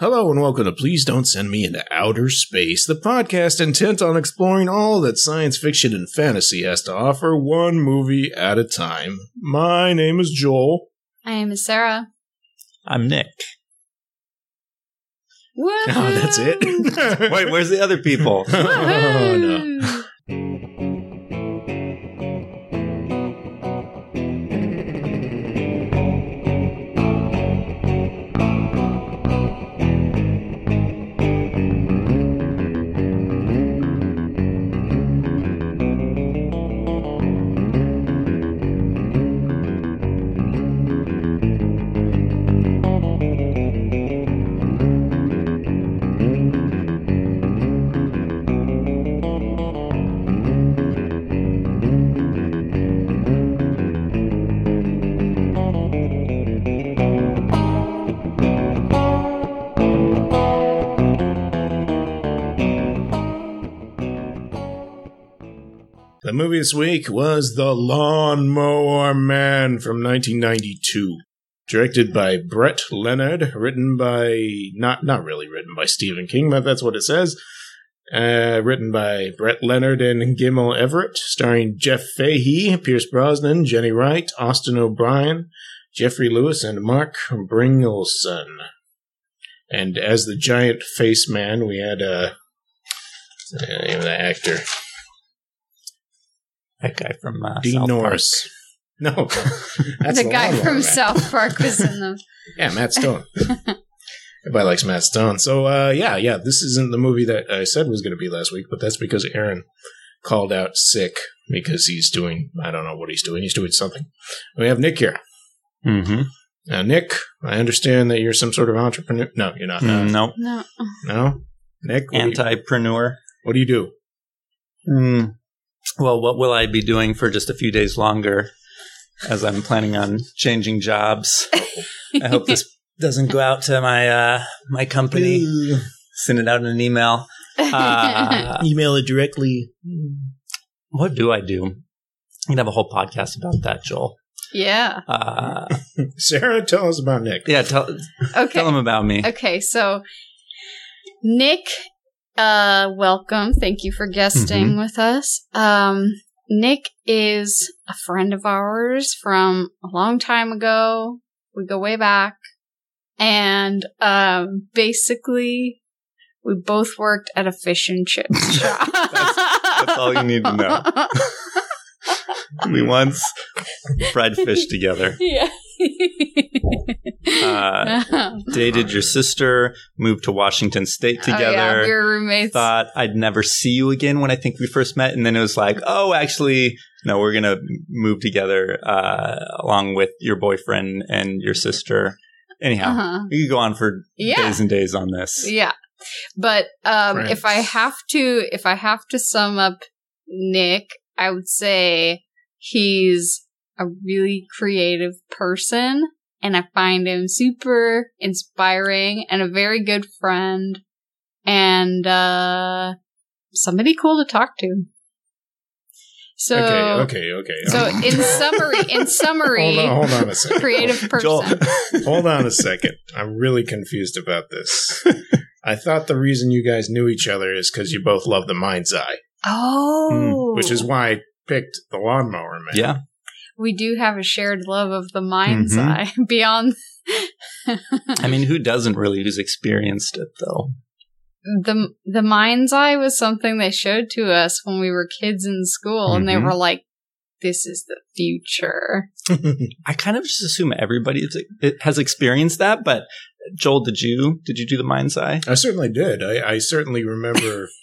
Hello and welcome to Please Don't Send Me into Outer Space, the podcast intent on exploring all that science fiction and fantasy has to offer, one movie at a time. My name is Joel. I am Sarah. I'm Nick. Woo! Oh, that's it. Wait, where's the other people? oh, no. The movie this week was The Lawnmower Man from 1992. Directed by Brett Leonard, written by not not really written by Stephen King, but that's what it says. Uh, written by Brett Leonard and Gimel Everett, starring Jeff Fahey, Pierce Brosnan, Jenny Wright, Austin O'Brien, Geoffrey Lewis, and Mark Bringelson. And as the giant face man, we had uh, the name of the actor That guy from uh, Dean South Norris. No, that's the guy from Man. South Park was in them. Yeah, Matt Stone. Everybody likes Matt Stone. So, uh, yeah, yeah, this isn't the movie that I said was going to be last week, but that's because Aaron called out sick because he's doing, I don't know what he's doing. He's doing something. We have Nick here. Park. Mm-hmm. Now, Nick, I understand that you're some sort of entrepreneur. No, you're not. Uh, no, No. No? Nick, what, do you, antipreneur. what do you do? Mm. Well, what will I be doing for just a few days longer? As I'm planning on changing jobs. I hope this doesn't go out to my uh, my company. Send it out in an email. Uh, Email it directly. what do I do? I can have a whole podcast about that, Joel. yeah. Uh, Sarah, tell us about Nick. yeah, tell Okay. tell them about me. Okay, so Nick, uh, welcome. Thank you for guesting with us. Um, Nick is a friend of ours from a long time ago. We go way back. And, um, basically, we both worked at a fish and chips shop. that's all you need to know. We once fried fish together. yeah. Uh, dated your sister, moved to Washington State Oh, yeah, together. we were roommates. thought I'd never see you again when I think we first met, and then it was like, oh, actually, no, we're gonna move together uh, along with your boyfriend and your sister. Anyhow, Uh-huh. we could go on for Yeah. days and days on this. Yeah. But um Friends. if I have to if I have to sum up Nick, I would say he's a really creative person and I find him super inspiring and a very good friend and uh somebody cool to talk to. So okay, okay, okay. so in summary in summary hold on, hold on a second. creative person. Joel, Hold on a second. I'm really confused about this. I thought the reason you guys knew each other is because you both love the Mind's Eye, Oh. which is why I picked the Lawnmower Man. yeah, we do have a shared love of the mind's Mhm. eye beyond I mean, who doesn't really? Who's experienced it though? the the mind's eye was something they showed to us when we were kids in school and they Mhm. were like this is the future I kind of just assume everybody has experienced that. But Joel, did you did you do the mind's eye? I certainly did. I, I certainly remember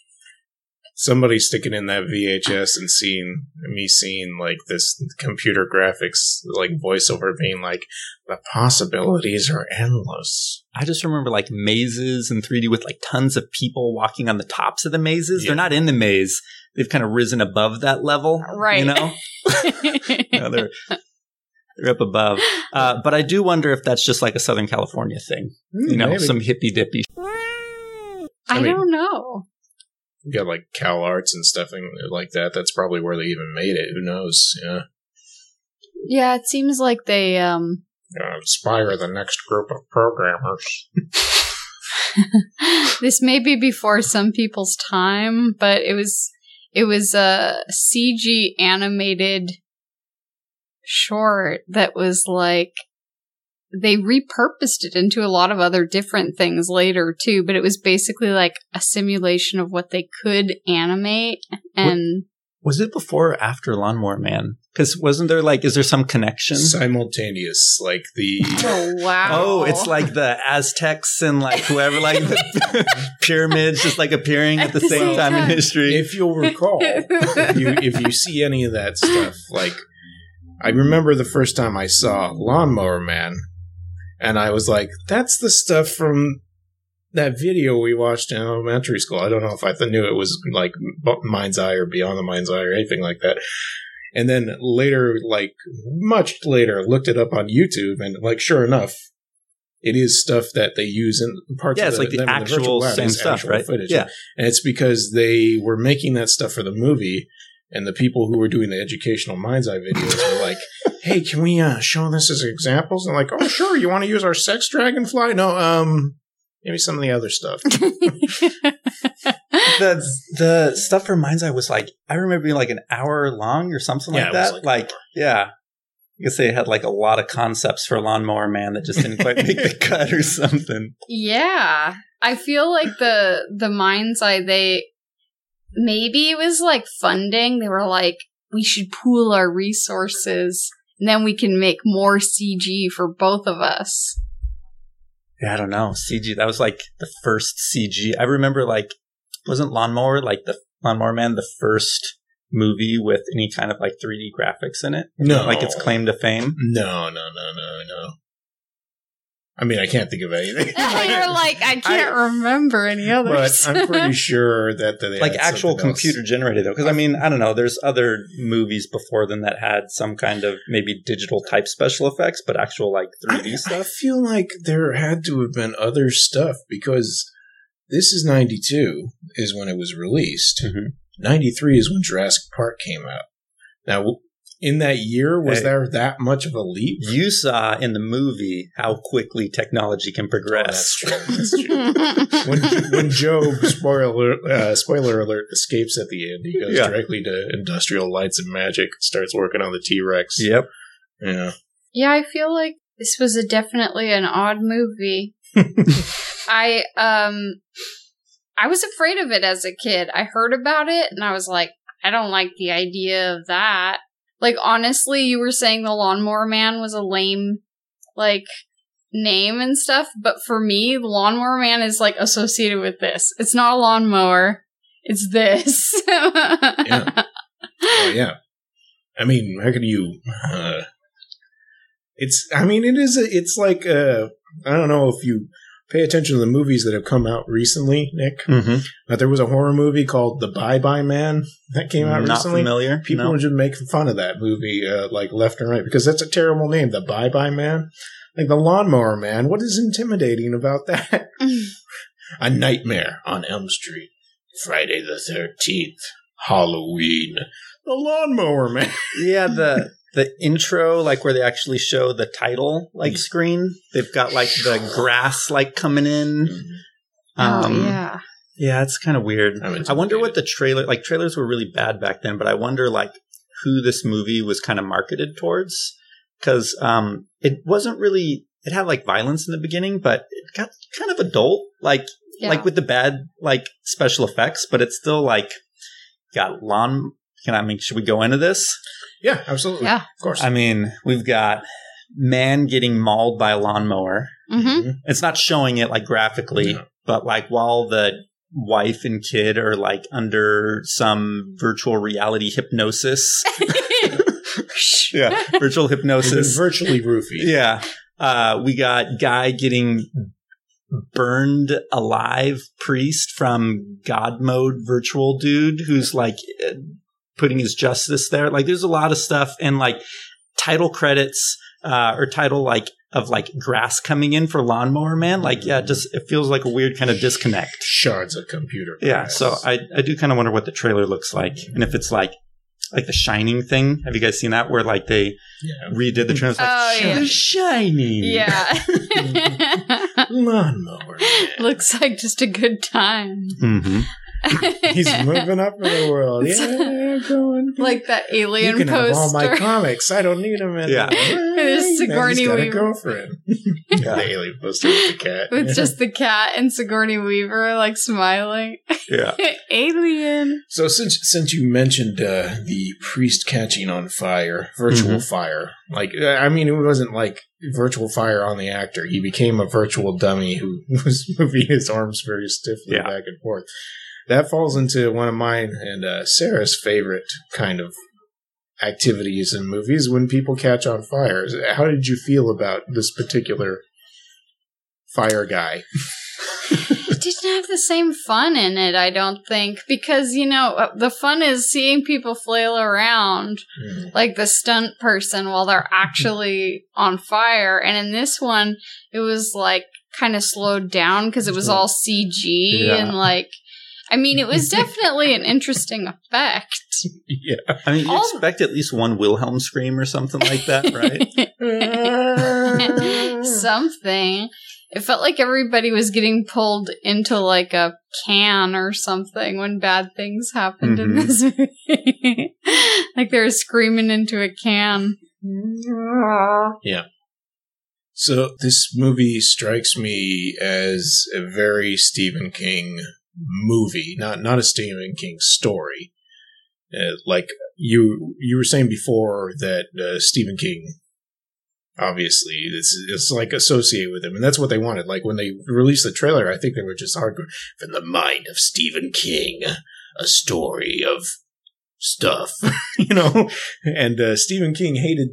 somebody sticking in that VHS and seeing me seeing like this computer graphics, like voiceover being like, the possibilities are endless. I just remember like mazes in 3D with like tons of people walking on the tops of the mazes. Yeah. They're not in the maze. They've kind of risen above that level. Right. You know? You know, they're they're up above. Uh, but I do wonder if that's just like a Southern California thing. You know, Maybe. some hippy dippy. I, I mean- don't know. Got like Cal Arts and stuff and- like that. That's probably where they even made it. Who knows? Yeah. Yeah, it seems like they um Uh, inspire the next group of programmers. this may be before some people's time, but it was it was a CG animated short that was like they repurposed it into a lot of other different things later too, but it was basically like a simulation of what they could animate and Was it before or after Lawnmower Man? Because wasn't there like, is there some connection? Simultaneous, like the oh wow. Oh, it's like the Aztecs and like whoever, like the pyramids just like appearing at the same time in history. if you'll recall, if you if you see any of that stuff, like I remember the first time I saw Lawnmower Man, and I was like, "That's the stuff from that video we watched in elementary school." I don't know if I knew it was like Mind's Eye or Beyond the Mind's Eye or anything like that. And then later, like much later, looked it up on YouTube, and like sure enough. It is stuff that they use in parts. yeah, of it's like the actual lab same stuff, right? Footage. Yeah. And it's because they were making that stuff for the movie, and the people who were doing the educational mind's eye videos were like, "Hey, can we uh, show this as examples?" And like, "Oh, sure. You want to use our sex dragonfly? No, um, maybe some of the other stuff." the the stuff for Mind's Eye was like I remember being like an hour long or something Yeah, like that. like Like, yeah, I guess they had like a lot of concepts for Lawnmower Man that just didn't quite make the cut or something. Yeah. I feel like the the mind's eye they maybe it was like funding. They were like, we should pool our resources and then we can make more CG for both of us. Yeah, I don't know CG. That was like the first CG. I remember like wasn't Lawnmower like the Lawnmower Man the first movie with any kind of like 3D graphics in it? No, Like its claim to fame. No, no, no, no, no. I mean, I can't think of anything. You're like, I can't remember any other but others. I'm pretty sure that they like had actual something else. computer generated though because i mean i don't know there's other movies before them that had some kind of maybe digital type special effects but actual like 3d I, I stuff I feel like there had to have been other stuff because this is 92 is when it was released. Mhm. 93 is when Jurassic Park came out. Now, in that year, was Hey. there that much of a leap? you saw in the movie how quickly technology can Oh, progress that's true. That's true. when when Job spoiler uh, spoiler alert escapes at the end, he goes Yeah. directly to industrial lights and magic, starts working on the T Rex. yep Yeah, yeah, I feel like this was a definitely an odd movie. I um I was afraid of it as a kid. I heard about it and I was like, I don't like the idea of that. Like honestly, you were saying the lawnmower man was a lame like name and stuff, but for me, the lawnmower man is like associated with this. It's not a lawnmower. It's this. Yeah. oh yeah. I mean, how could you? Uh, it's. I mean, it is. A, it's like. Uh, I don't know if you pay attention to the movies that have come out recently, Nick. mm-hmm. But there was a horror movie called The Bye Bye Man that came out not recently. familiar People no. are just making fun of that movie, uh, like left and right, because that's a terrible name. The Bye Bye Man, like the Lawnmower Man. What is intimidating about that? a Nightmare on Elm Street, Friday the Thirteenth, Halloween, The Lawnmower Man. yeah the the intro like where they actually show the title like screen. They've got like the grass like coming in. Oh Um, yeah. Yeah, it's kind of weird. I'm wonder what the trailer like trailers were really bad back then, but I wonder like who this movie was kind of marketed towards. Cuz um it wasn't really it had like violence in the beginning, but it got kind of adult like Yeah. like with the bad like special effects, but it's still like got lawn can I mean should we go into this? Yeah, absolutely. Yeah. Of course. I mean, we've got man getting mauled by a lawnmower. Mm-hmm. It's not showing it like graphically, No. but like while the wife and kid are like under some virtual reality hypnosis. yeah, virtual hypnosis. virtually roofied. Yeah. Uh, we got guy getting burned alive priest from God mode virtual dude who's like uh, putting his justice there. Like there's a lot of stuff and like title credits uh, or title like of like grass coming in for lawnmower man. Like yeah, it just it feels like a weird kind of disconnect. Shards of computer. Yeah, grass. so I, I do kind of wonder what the trailer looks like, and if it's like like the Shining thing. Have you guys seen that where like they yeah. redid the trailer? It's like, Oh, yeah. "Sh- Shining. Yeah. Lawnmower Man. Looks like just a good time. Mm-hmm. He's moving up in the world. Yeah, going. like that alien you can poster. have all my comics. I don't need them anymore. Yeah. There's Sigourney Now he's got a Weaver. girlfriend. the alien poster with the cat. With just the cat and Sigourney Weaver like smiling. Yeah. Alien. So since since you mentioned uh, the priest catching on fire, virtual Mhm. fire, like uh, I mean, it wasn't like virtual fire on the actor. He became a virtual dummy who was moving his arms very stiffly Yeah. back and forth. That falls into one of mine and uh, Sarah's favorite kind of activities in movies when people catch on fire. How did you feel about this particular fire guy? It didn't have the same fun in it, I don't think, because you know uh, the fun is seeing people flail around Mm. like the stunt person while they're actually on fire. And in this one, it was like kind of slowed down because it was all CG Yeah. and like. I mean, it was definitely an interesting effect. Yeah. I mean, you All- expect at least one Wilhelm scream or something like that, right? something. It felt like everybody was getting pulled into like a can or something when bad things happened in Mhm. this movie. like they were screaming into a can. Yeah. So this movie strikes me as a very Stephen King movie, not not a Stephen King story. Uh, like you you were saying before that uh, Stephen King, obviously, it's it's like associated with him, and that's what they wanted. Like when they released the trailer, I think they were just hardcore from the mind of Stephen King, a story of stuff, you know. And uh, Stephen King hated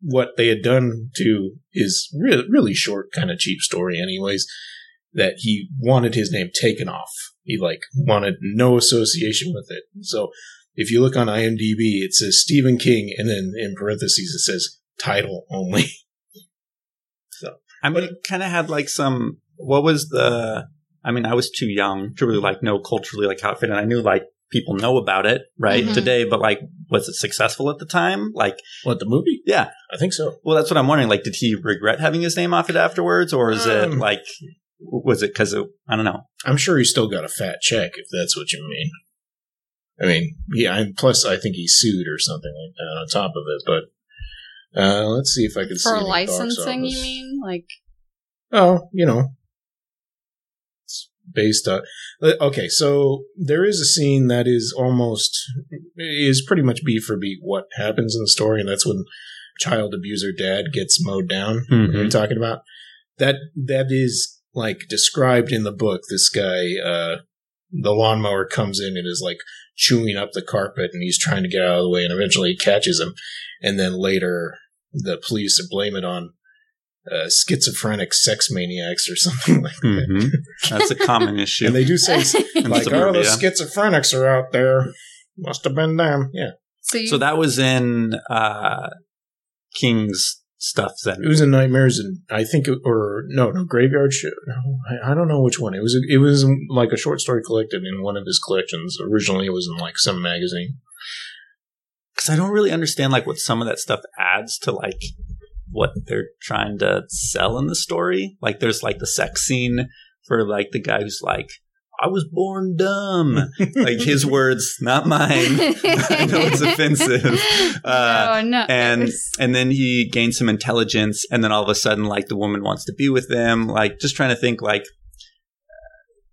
what they had done to his really, really short, kind of cheap story, anyways, that he wanted his name taken off. He like wanted no association with it. So if you look on IMDb, it says Stephen King, and then in parentheses it says title only. So I mean, it kind of had like some. What was the? I mean, I was too young to really like know culturally like how it fit, and I knew like people know about it right Mhm. today, but like, was it successful at the time? Like, What the movie? yeah. I think so. Well, that's what I'm wondering. Like, did he regret having his name off it afterwards, or is it Um, like, was it because I don't know? I'm sure he still got a fat check if that's what you mean. I mean, yeah. And plus, I think he sued or something like that on top of it. But uh, let's see if I can see For any box licensing, you mean? Like, Oh, you know, it's based on. Okay, so there is a scene that is almost is pretty much beat for beat what happens in the story, and that's when child abuser dad gets mowed down. Mhm. What are talking about? That that is like described in the book. This guy, uh, the lawnmower comes in and is like chewing up the carpet, and he's trying to get out of the way, and eventually he catches him, and then later the police blame it on uh, schizophrenic sex maniacs or something like that. Mhm. That's a common issue. And they do say In like, "Oh, the schizophrenics are out there. Must have been them." Yeah, so you, So that was in uh, King's stuff then. it was in Nightmares, and I think, or no, no, Graveyard Show. No, I, I don't know which one. It was. It was like a short story collected in one of his collections. Originally, it was in like some magazine. Because I don't really understand like what some of that stuff adds to like what they're trying to sell in the story. Like there's like the sex scene for like the guy who's like, I was born dumb. like his words, not mine. I know it's offensive. Uh, no, no. and was- and then he gains some intelligence and then all of a sudden like the woman wants to be with him like just trying to think like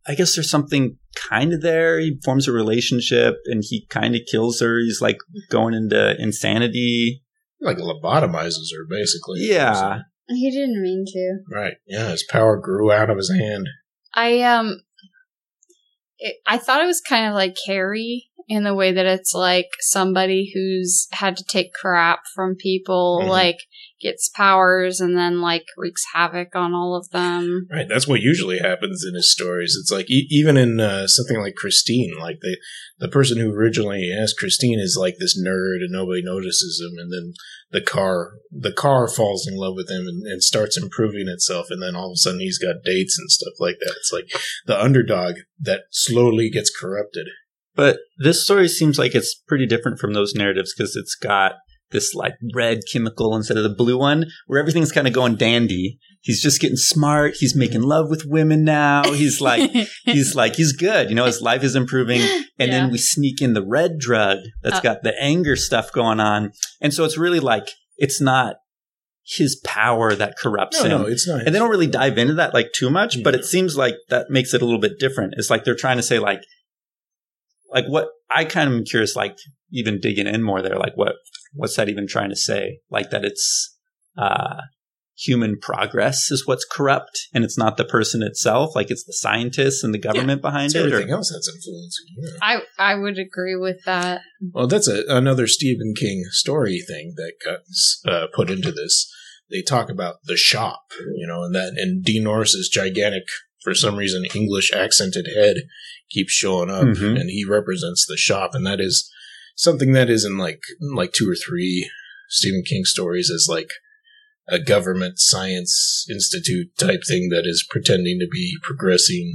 i guess there's something kind of there he forms a relationship and he kind of kills her he's like going into insanity like lobotomizes her, basically. yeah he didn't mean to. Right. Yeah, his power grew out of his hand. I um, it, I thought it was kind of like Carrie in the way that it's like somebody who's had to take crap from people, Mhm. like gets powers and then like wreaks havoc on all of them. Right, that's what usually happens in his stories. It's like e- even in uh, something like Christine, like the the person who originally asked Christine is like this nerd and nobody notices him, and then the car the car falls in love with him and, and starts improving itself, and then all of a sudden he's got dates and stuff like that. It's like the underdog that slowly gets corrupted. but this story seems like it's pretty different from those narratives because it's got this like red chemical instead of the blue one where everything's kind of going dandy he's just getting smart. He's making love with women now. He's like, he's like, he's good. You know, his life is improving. And Yeah. then we sneak in the red drug that's Uh. got the anger stuff going on. And so it's really like, it's not his power that corrupts No, him. no, it's not. And they don't really dive into that like too much, but it seems like that makes it a little bit different. It's like they're trying to say like, like what I kind of am curious, like even digging in more there, like what, what's that even trying to say? Like that it's, uh, human progress is what's corrupt and it's not the person itself. Like it's the scientists and the government behind It's it. everything Or, else that's influencing. you. I I would agree with that. Well, that's a, another Stephen King story thing that gets uh, put into this. They talk about the shop, you know, and that and Dean Norris's gigantic, for some reason, English accented head keeps showing up, Mhm. and he represents the shop, and that is something that is in like like two or three Stephen King stories as like a government science institute type thing that is pretending to be progressing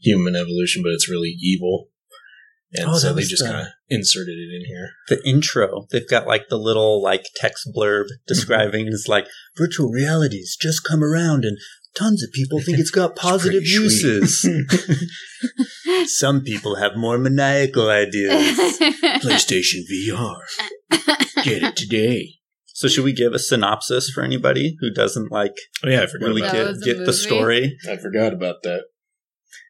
human evolution, but it's really evil. And Oh, so they just the- kind of inserted it in here. the intro, they've got like the little like text blurb describing it's like virtual reality's just come around and tons of people think it's got positive pretty sweet. uses. Some people have more maniacal ideas. PlayStation VR. Get it today. So should we give a synopsis for anybody who doesn't like Oh yeah, I forgot really about get, get the story? I forgot about that.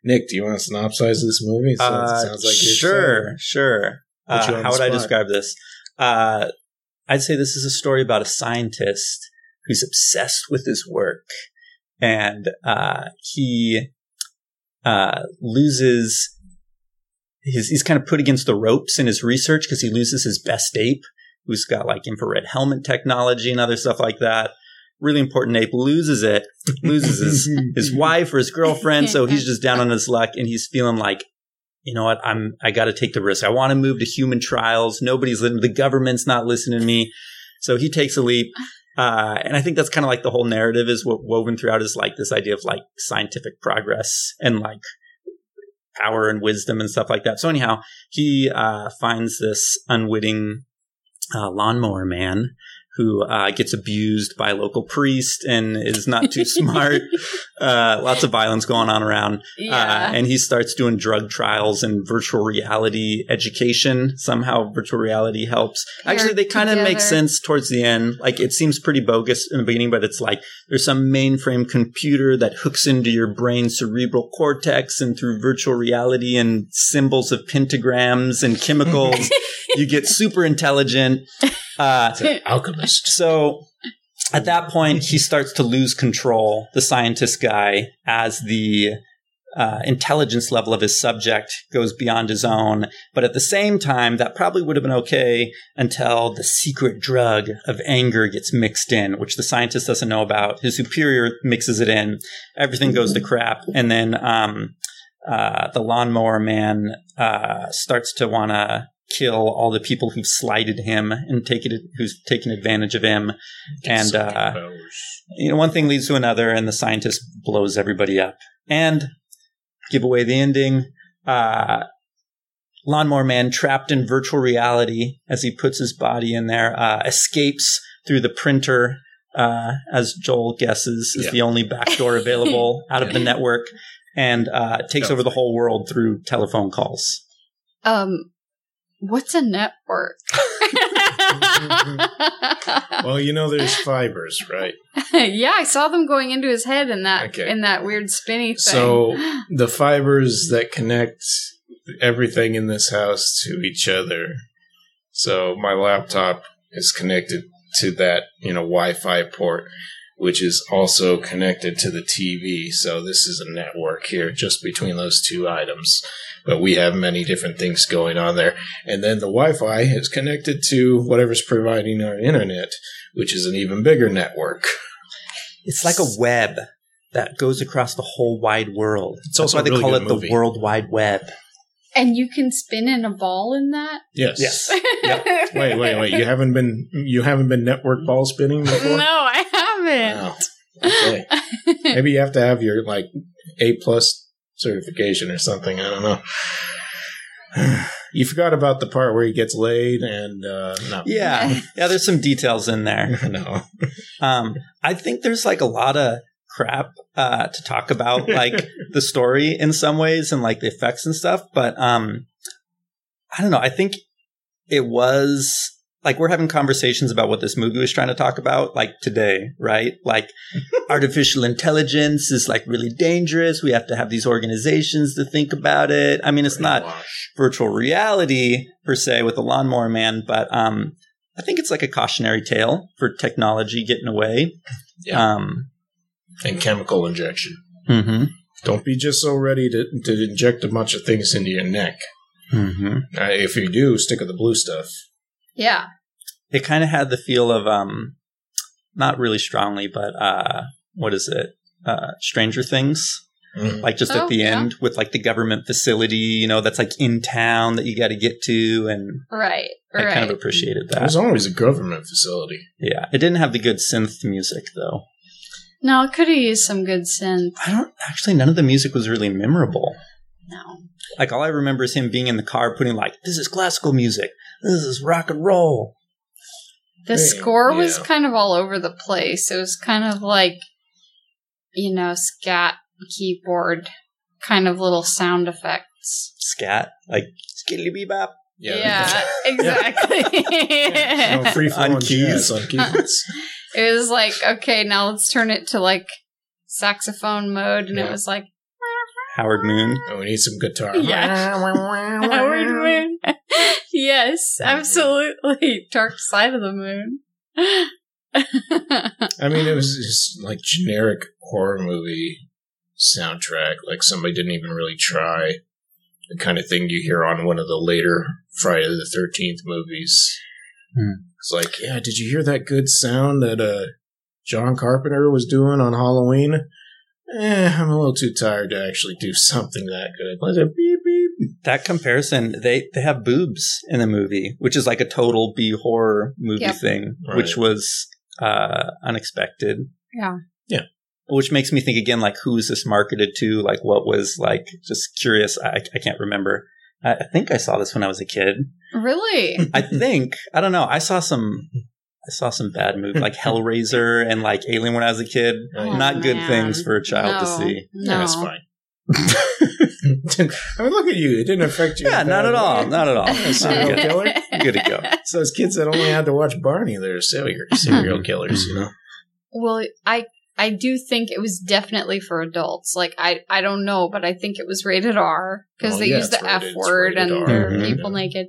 Nick, do you want to synopsize this movie? It sounds, Uh, sounds like sure, sure. Uh, you on how the would I describe this? Uh, I'd say this is a story about a scientist who's obsessed with his work, and uh, he uh, loses his. He's kind of put against the ropes in his research because he loses his best ape, who's got like infrared helmet technology and other stuff like that. Really important ape loses it, loses his his wife or his girlfriend. So he's just down on his luck and he's feeling like, you know what, I'm, I got to take the risk. I want to move to human trials. Nobody's listening. The government's not listening to me. So he takes a leap. Uh, and I think that's kind of like the whole narrative is what woven throughout is like this idea of like scientific progress and like power and wisdom and stuff like that. So anyhow, he, uh, finds this unwitting, uh, lawnmower man who uh, gets abused by a local priest and is not too smart. Uh, lots of violence going on around. yeah. Uh, and he starts doing drug trials and virtual reality education. Somehow virtual reality helps. Actually, they kind of make sense towards the end. Like it seems pretty bogus in the beginning, but it's like there's some mainframe computer that hooks into your brain's cerebral cortex and through virtual reality and symbols of pentagrams and chemicals, you get super intelligent. Uh, alchemist. so at that point, he starts to lose control, the scientist guy, as the uh, intelligence level of his subject goes beyond his own. But at the same time, that probably would have been okay until the secret drug of anger gets mixed in, which the scientist doesn't know about. His superior mixes it in. Everything goes to crap. And then um, uh, the lawnmower man uh, starts to want to kill all the people who've slighted him and taken who's taken advantage of him. And, uh. You know, one thing leads to another, and the scientist blows everybody up. And give away the ending. Uh, Lawnmower Man, trapped in virtual reality as he puts his body in there, uh, escapes through the printer, uh, as Joel guesses, is Yeah. the only backdoor available out of the network, and uh, takes over the whole world through telephone calls. um, what's a network? Well, you know, there's fibers, right? yeah, I saw them going into his head in that Okay. in that weird spinny thing. So the fibers that connect everything in this house to each other. So my laptop is connected to that, you know, Wi-Fi port, which is also connected to the TV. So this is a network here just between those two items. But we have many different things going on there. And then the Wi-Fi is connected to whatever's providing our internet, which is an even bigger network. It's like a web that goes across the whole wide world. It's That's also why a they really call good it the. World Wide Web. and you can spin in a ball in that. Yes. Yep. Wait, wait, wait! You haven't been you haven't been network ball spinning before? No, I haven't. Oh, okay. Maybe you have to have your like A plus certification or something. I don't know. you forgot about the part where he gets laid and uh no. Yeah, yeah. There's some details in there. no. Um, I think there's like a lot of crap uh, to talk about like the story in some ways and like the effects and stuff. But um, I don't know. I think it was like we're having conversations about what this movie was trying to talk about like today right like artificial intelligence is like really dangerous we have to have these organizations to think about it i mean it's not virtual reality per se with the lawnmower man but um i think it's like a cautionary tale for technology getting away Yeah. um and chemical injection. mhm, Don't be just so ready to, to inject a bunch of things into your neck. mhm. Uh, if you do, stick with the blue stuff. Yeah. it kind of had the feel of um not really strongly but uh what is it uh stranger things Mhm. like just Oh, at the yeah. end with like the government facility, you know, that's like in town that you got to get to, and Right. I Right. kind of appreciated that. It was always a government facility. Yeah, it didn't have the good synth music though. no, it could have used some good synth. I don't actually. None of the music was really memorable. No. Like all I remember is him being in the car, putting like, "This is classical music. This is rock and roll." The Right, score was yeah. kind of all over the place. It was kind of like, you know, scat keyboard kind of little sound effects. Scat, like skiddly bebop. Yeah, exactly. No free On keys. on keys. it was like, okay, now let's turn it to like saxophone mode, and it was like, Howard Moon. oh, we need some guitar. Yeah. Howard Moon. yes, absolutely. Dark side of the moon. I mean, it was just like generic horror movie soundtrack. Like somebody didn't even really try. The kind of thing you hear on one of the later Friday the Thirteenth movies. Hmm. It's like, yeah, did you hear that good sound that uh, John Carpenter was doing on Halloween? Eh, I'm a little too tired to actually do something that good. Let's say beep beep. That comparison, they they have boobs in the movie, which is like a total B horror movie Yep. thing, Right. which was uh unexpected. Yeah. Yeah. Which makes me think again, like who is this marketed to? Like what was like just curious. I, I can't remember. I, I think I saw this when I was a kid. really? I think I don't know. I saw some. I saw some bad movies like Hellraiser and like Alien when I was a kid. Oh, Not good things for a child to see. No. That's fine. I mean, look at you. It didn't affect you. Yeah, not at all. Not at all. Serial Not good. killer. Good to go. So those kids that only had to watch Barney, they're serial serial killers, you know. Well, I I do think it was definitely for adults. Like I I don't know, but I think it was rated R because Oh, they yeah, use the rated- F it's word and R. there are Mhm. people naked,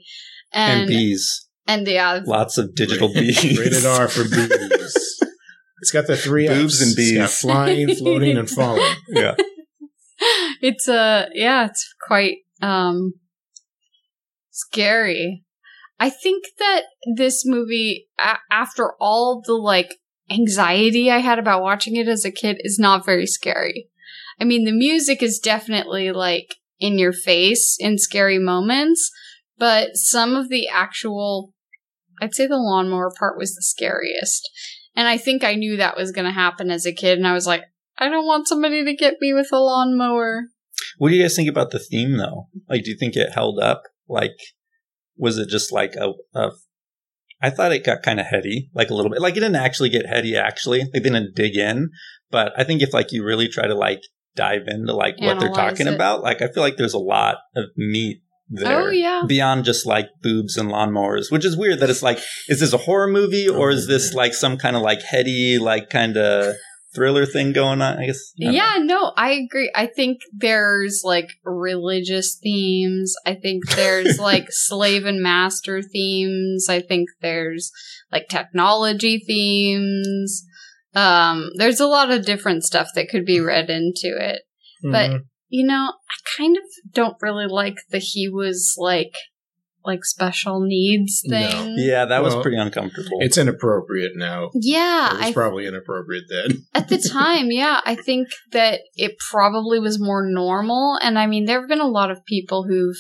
And, and bees. And yeah, Lots of digital bees. Rated R for bees. It's got the three Boobs Fs. and bees. It's got flying, floating, and falling. Yeah. it's uh yeah, it's quite um scary. I think that this movie, a- after all the like anxiety I had about watching it as a kid, is not very scary. I mean, the music is definitely like in your face in scary moments, but some of the actual, I'd say the lawnmower part was the scariest. And I think I knew that was going to happen as a kid, and I was like, I don't want somebody to get me with a lawnmower. What do you guys think about the theme though? Like, do you think it held up? Like, was it just like a, a I thought it got kind of heady, like a little bit. Like it didn't actually get heady, actually. They didn't dig in. But I think if like you really try to like dive into like what they're talking it. about, like I feel like there's a lot of meat there. Oh, yeah. Beyond just like boobs and lawnmowers, which is weird that it's like, is this a horror movie or is this like some kind of like heady, like kind of thriller thing going on? I guess. I don't know. Yeah, no, I agree. I think there's like religious themes. I think there's like slave and master themes. I think there's like technology themes. Um, there's a lot of different stuff that could be read into it. But- Mhm. You know, I kind of don't really like the he was like like special needs No. thing. Yeah, that was pretty uncomfortable. it's inappropriate now. Yeah, It was I probably inappropriate then. At the time, yeah, I think that it probably was more normal. And I mean, there have been a lot of people who've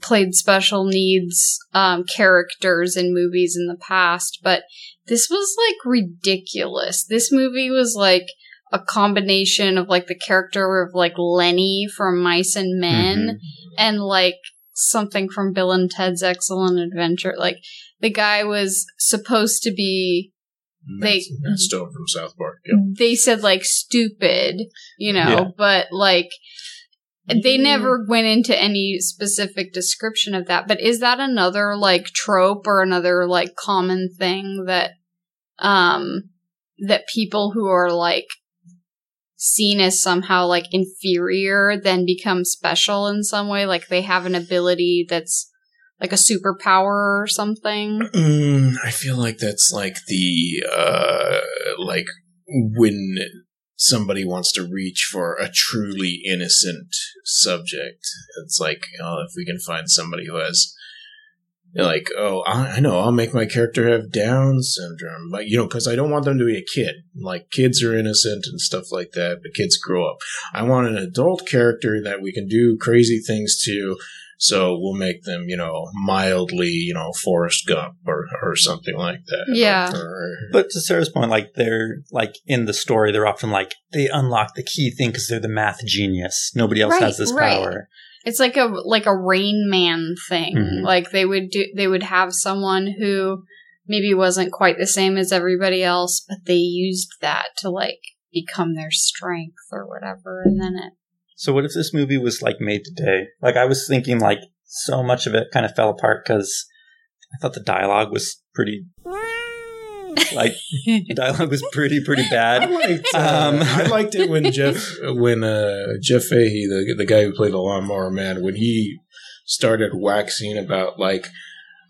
played special needs um, characters in movies in the past, but this was like ridiculous. This movie was like a combination of like the character of like Lenny from Mice and Men mm-hmm. and like something from Bill and Ted's Excellent Adventure. Like the guy was supposed to be They- Matt, Matt Stone from South Park. Yep. Mm, they said like stupid, you know, Yeah. but like they mm-hmm. never went into any specific description of that. But is that another like trope or another like common thing that um that people who are like seen as somehow like inferior then become special in some way like they have an ability that's like a superpower or something Mm, I feel like that's like the uh like when somebody wants to reach for a truly innocent subject. It's like, oh, if we can find somebody who has like, oh, I, I know, I'll make my character have Down syndrome, but you know, because I don't want them to be a kid. Like kids are innocent and stuff like that, but kids grow up. I want an adult character that we can do crazy things to. So we'll make them, you know, mildly, you know, Forrest Gump or, or something like that. Yeah. Or- But to Sarah's point, like they're like in the story, they're often like they unlock the key thing because they're the math genius. Nobody else Right, has this right. power. It's like a like a Rain Man thing. Mhm. Like they would do they would have someone who maybe wasn't quite the same as everybody else, but they used that to like become their strength or whatever and then it So what if this movie was like made today? Like I was thinking, like so much of it kind of fell apart because I thought the dialogue was pretty. Like dialogue was pretty pretty I bad. liked, uh, Um, I liked it when Jeff, when uh, Jeff Fahey, the the guy who played the lawnmower man, when he started waxing about like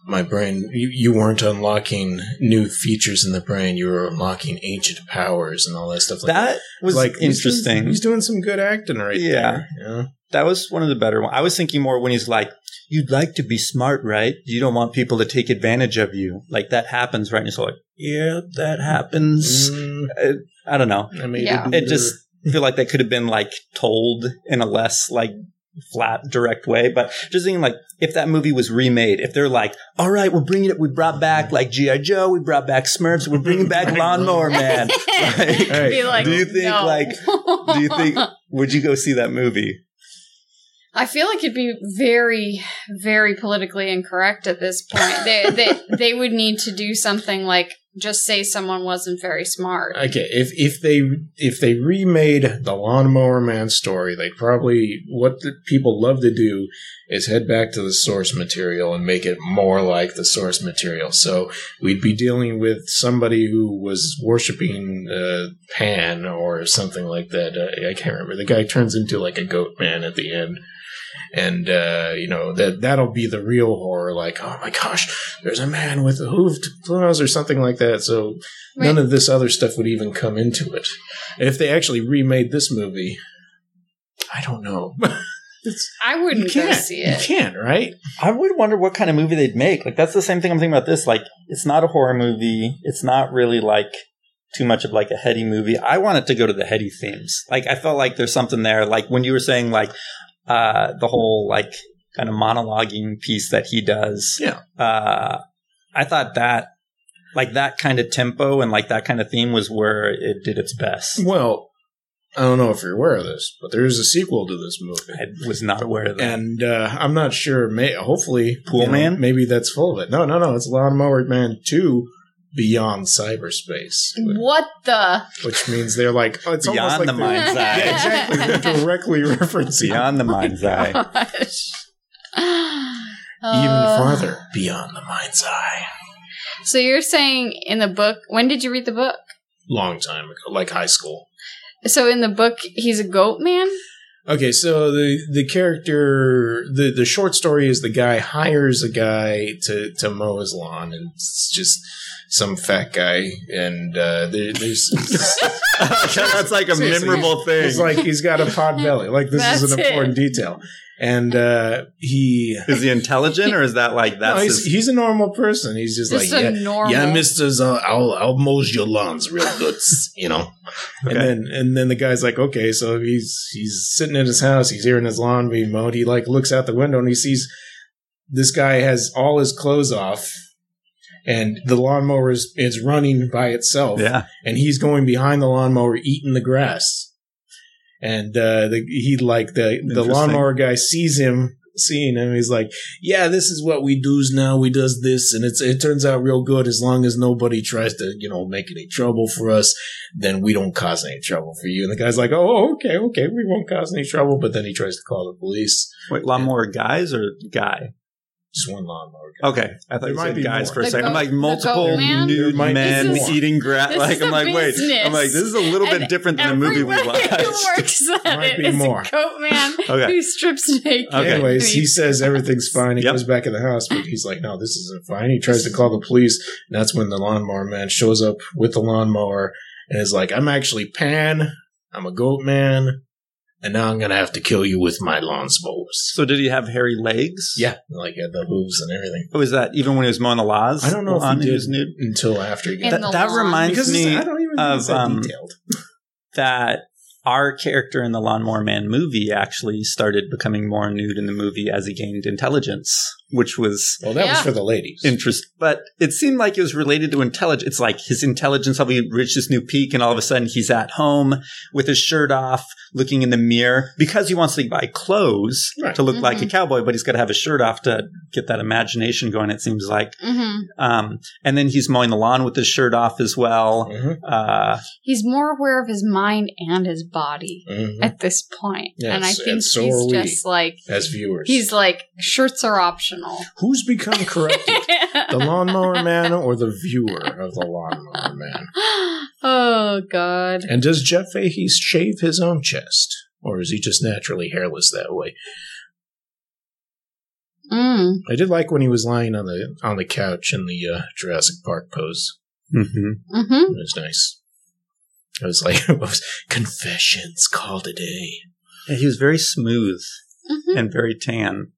my brain, you, you weren't unlocking new features in the brain, you were unlocking ancient powers and all that stuff. Like That was like interesting. He's doing some good acting right Yeah. there. Yeah. That was one of the better ones. I was thinking more when he's like, "You'd like to be smart, right? You don't want people to take advantage of you. Like that happens, right?" And he's like, "Yeah, that happens." Mm, I don't know. I mean Yeah. It just I feel like that could have been like told in a less like flat, direct way. But just thinking like if that movie was remade, if they're like, "All right, we're bringing it. We brought back mm-hmm. like GI Joe. We brought back Smurfs. We're bringing back Lawnmower Man." Like, Hey, be like do you think, no. like, do you think would you go see that movie? I feel like it'd be very, very politically incorrect at this point. They, they, they would need to do something like just say someone wasn't very smart. Okay, if if they if they remade the Lawnmower Man story, they probably what the people love to do is head back to the source material and make it more like the source material. So we'd be dealing with somebody who was worshiping uh, Pan or something like that. Uh, I can't remember. The guy turns into like a goat man at the end. And uh, you know that that'll be the real horror. Like, oh my gosh, there's a man with hooved claws or something like that. So none of this other stuff would even come into it. If they actually remade this movie, I don't know. It's- I wouldn't go can't. You can't, right? I would wonder what kind of movie they'd make. Like that's the same thing I'm thinking about this. Like it's not a horror movie. It's not really like too much of like a heady movie. I wanted to go to the heady themes. Like I felt like there's something there. Like when you were saying like uh the whole like kind of monologuing piece that he does. Yeah. Uh I thought that like that kind of tempo and like that kind of theme was where it did its best. Well, I don't know if you're aware of this, but there is a sequel to this movie. I was not aware of that. And uh, I'm not sure. May hopefully, Pool you know, Man? Maybe that's full of it. No, no, no. It's Lawnmower Man Two Beyond Cyberspace, What the? which means they're like oh, it's Beyond like the mind's eye. Yeah, exactly. They're directly referencing Beyond the mind's eye. Gosh. even Uh, farther beyond the mind's eye. So you're saying in the book, when did you read the book? Long time ago, like high school. So in the book, he's a goat man? Okay, so the the character the the short story is the guy hires a guy to to mow his lawn, and it's just some fat guy, and uh, there, there's That's like a Seriously. memorable thing. it's like he's got a pot belly. Like this is an That's it. important detail, and uh, he. Is he intelligent or is that like that's No, he's, his- he's a normal person. He's just, Just like yeah, normal. yeah, Mister's. Uh, I'll I'll mow your lawns real good, you know. And then and then the guy's like, okay, so he's he's sitting in his house, he's hearing his lawn being mowed. He like looks out the window and he sees this guy has all his clothes off, and the lawnmower is, is running by itself, yeah. and he's going behind the lawnmower eating the grass. And uh, the, he like the the lawnmower guy sees him seeing him he's like, "Yeah, this is what we do's now. We does this, and it's it turns out real good as long as nobody tries to, you know, make any trouble for us. Then we don't cause any trouble for you." And the guy's like, "Oh, okay, okay, we won't cause any trouble." But then he tries to call the police. Wait, lawnmower guys or guy? Just one lawnmower. guy. Okay, I thought There you might said be guys more. for a The second. I'm oh, like oh, multiple goat man? Nude men more. eating grass. Like I'm a like, wait. business. I'm like, this is a little And bit different than the movie we Everybody watched. who works at Might it be is more. a goat man Okay. who strips naked. Okay. Anyways, he says everything's fine. He Yep. goes back in the house, but he's like, no, this isn't fine. He tries to call the police, and that's when the lawnmower man shows up with the lawnmower and is like, I'm actually Pan. I'm a goat man. And now I'm going to have to kill you with my lawn mowers. So did he have hairy legs? Yeah, like had the hooves and everything. Oh, Was that even when he was mowing the laws? I don't know if on he was did nude? until after he got That, that reminds because me I don't even of, that um, detailed. that our character in the Lawnmower Man movie actually started becoming more nude in the movie as he gained intelligence, which was Well, that was for the ladies. interest. But it seemed like it was related to intelligence. It's like his intelligence how he reached this new peak, and all of a sudden he's at home with his shirt off, looking in the mirror because he wants to buy clothes Right. to look like a Mhm. cowboy, but he's got to have his shirt off to get that imagination going. It seems like, hmm um, and then he's mowing the lawn with his shirt off as well. Mhm, Uh, He's more aware of his mind and his body mhm. at this point. Yes, and I and think so he's are we. just like, As viewers. he's like, shirts are optional. Who's become corrupted? the lawnmower man or the viewer of the lawnmower man? oh, God. And does Jeff Fahey shave his own chest? Or is he just naturally hairless that way? Mm. I did like when he was lying on the on the couch in the uh, Jurassic Park pose. mhm. hmm It was nice. I was like, it was confessions called a day. Yeah, he was very smooth hmm and very tan.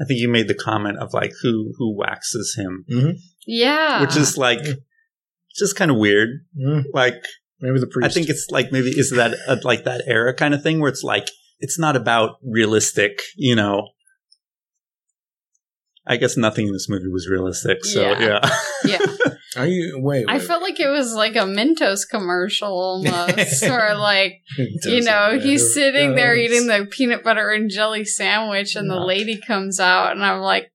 I think you made the comment of like who who waxes him, mm-hmm. Yeah. which is like just kind of weird. Mm, Like maybe the priest. I think it's like maybe is that a, like that era kind of thing where it's like it's not about realistic, you know. I guess nothing in this movie was realistic, so Yeah. yeah. yeah. Are you wait? I felt like it was like a Mentos commercial almost, or like It you doesn't know he's matter. sitting there Yes. eating the peanut butter and jelly sandwich, and the lady comes out, and I'm like,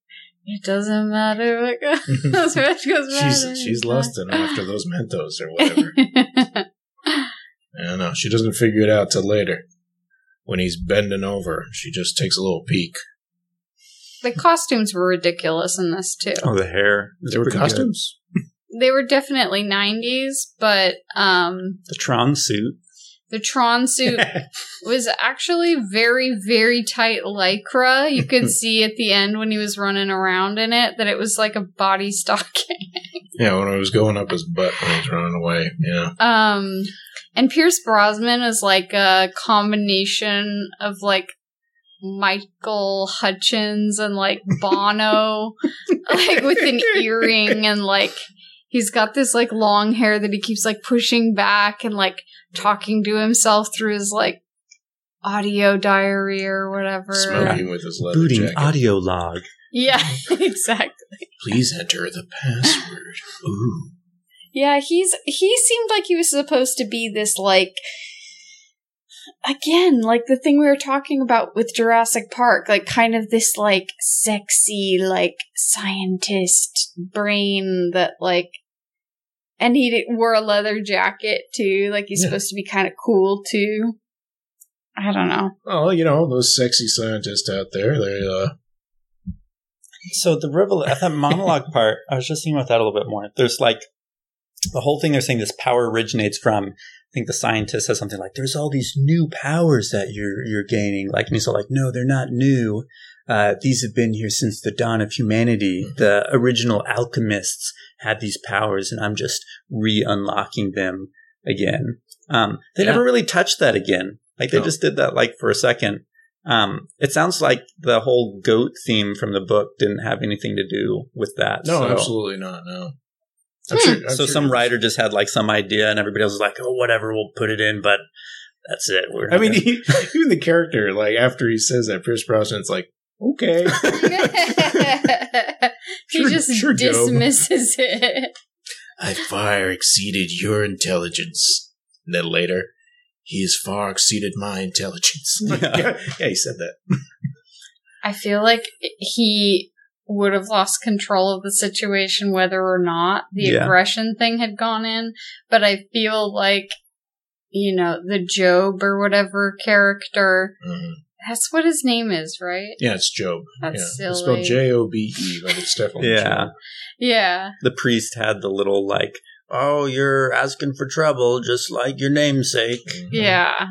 it doesn't matter what goes, what goes she's she's lusting after those Mentos or whatever. I don't know. She doesn't figure it out till later. When he's bending over, she just takes a little peek. the costumes were ridiculous in this too. Oh, the hair. was There were pretty good. costumes. They were definitely 90s, but um, The Tron suit. the Tron suit was actually very, very tight lycra. You could see at the end when he was running around in it that it was like a body stocking. yeah, when it was going up his butt when he was running away. Yeah. Um, and Pierce Brosnan is like a combination of like Michael Hutchence and like Bono, like with an earring and like he's got this like long hair that he keeps like pushing back and like talking to himself through his like audio diary or whatever. Smoking with his leather Booting jacket. audio log. Yeah, exactly. Please enter the password. Ooh. Yeah, he's he seemed like he was supposed to be this like again, like the thing we were talking about with Jurassic Park, like kind of this like sexy like scientist brain that like and he did, wore a leather jacket too, like he's Yeah. supposed to be kind of cool too. I don't know. Oh, you know those sexy scientists out there. They uh, So the revel at that monologue part, I was just thinking about that a little bit more. There's like the whole thing they're saying this power originates from. I think the scientist says something like, "There's all these new powers that you're you're gaining." Like, and he's all like, "No, they're not new. Uh, these have been here since the dawn of humanity. The original alchemists had these powers, and I'm just re-unlocking them again." Um, they Yeah. never really touched that again. Like they No. just did that like for a second. Um, it sounds like the whole goat theme from the book didn't have anything to do with that. no, so. absolutely not. No. I'm Hmm. sure, I'm So sure- some writer just had like some idea, and everybody else was like, "Oh, whatever, we'll put it in." But that's it. We're I mean, gonna- he, even the character, like after he says that, Pierce Brosnan's like, okay. he Sure- just sure, Job. dismisses it. I far exceeded your intelligence. And then later, he has far exceeded my intelligence. Yeah. yeah, yeah, he said that. I feel like he would have lost control of the situation whether or not the Yeah. aggression thing had gone in. But I feel like, you know, the Job or whatever character, Mhm. That's what his name is, right? Yeah, it's Job. That's yeah. It's spelled J O B E, but it's definitely Yeah. Job. Yeah. The priest had the little like, "Oh, you're asking for trouble, just like your namesake." Mhm. Yeah.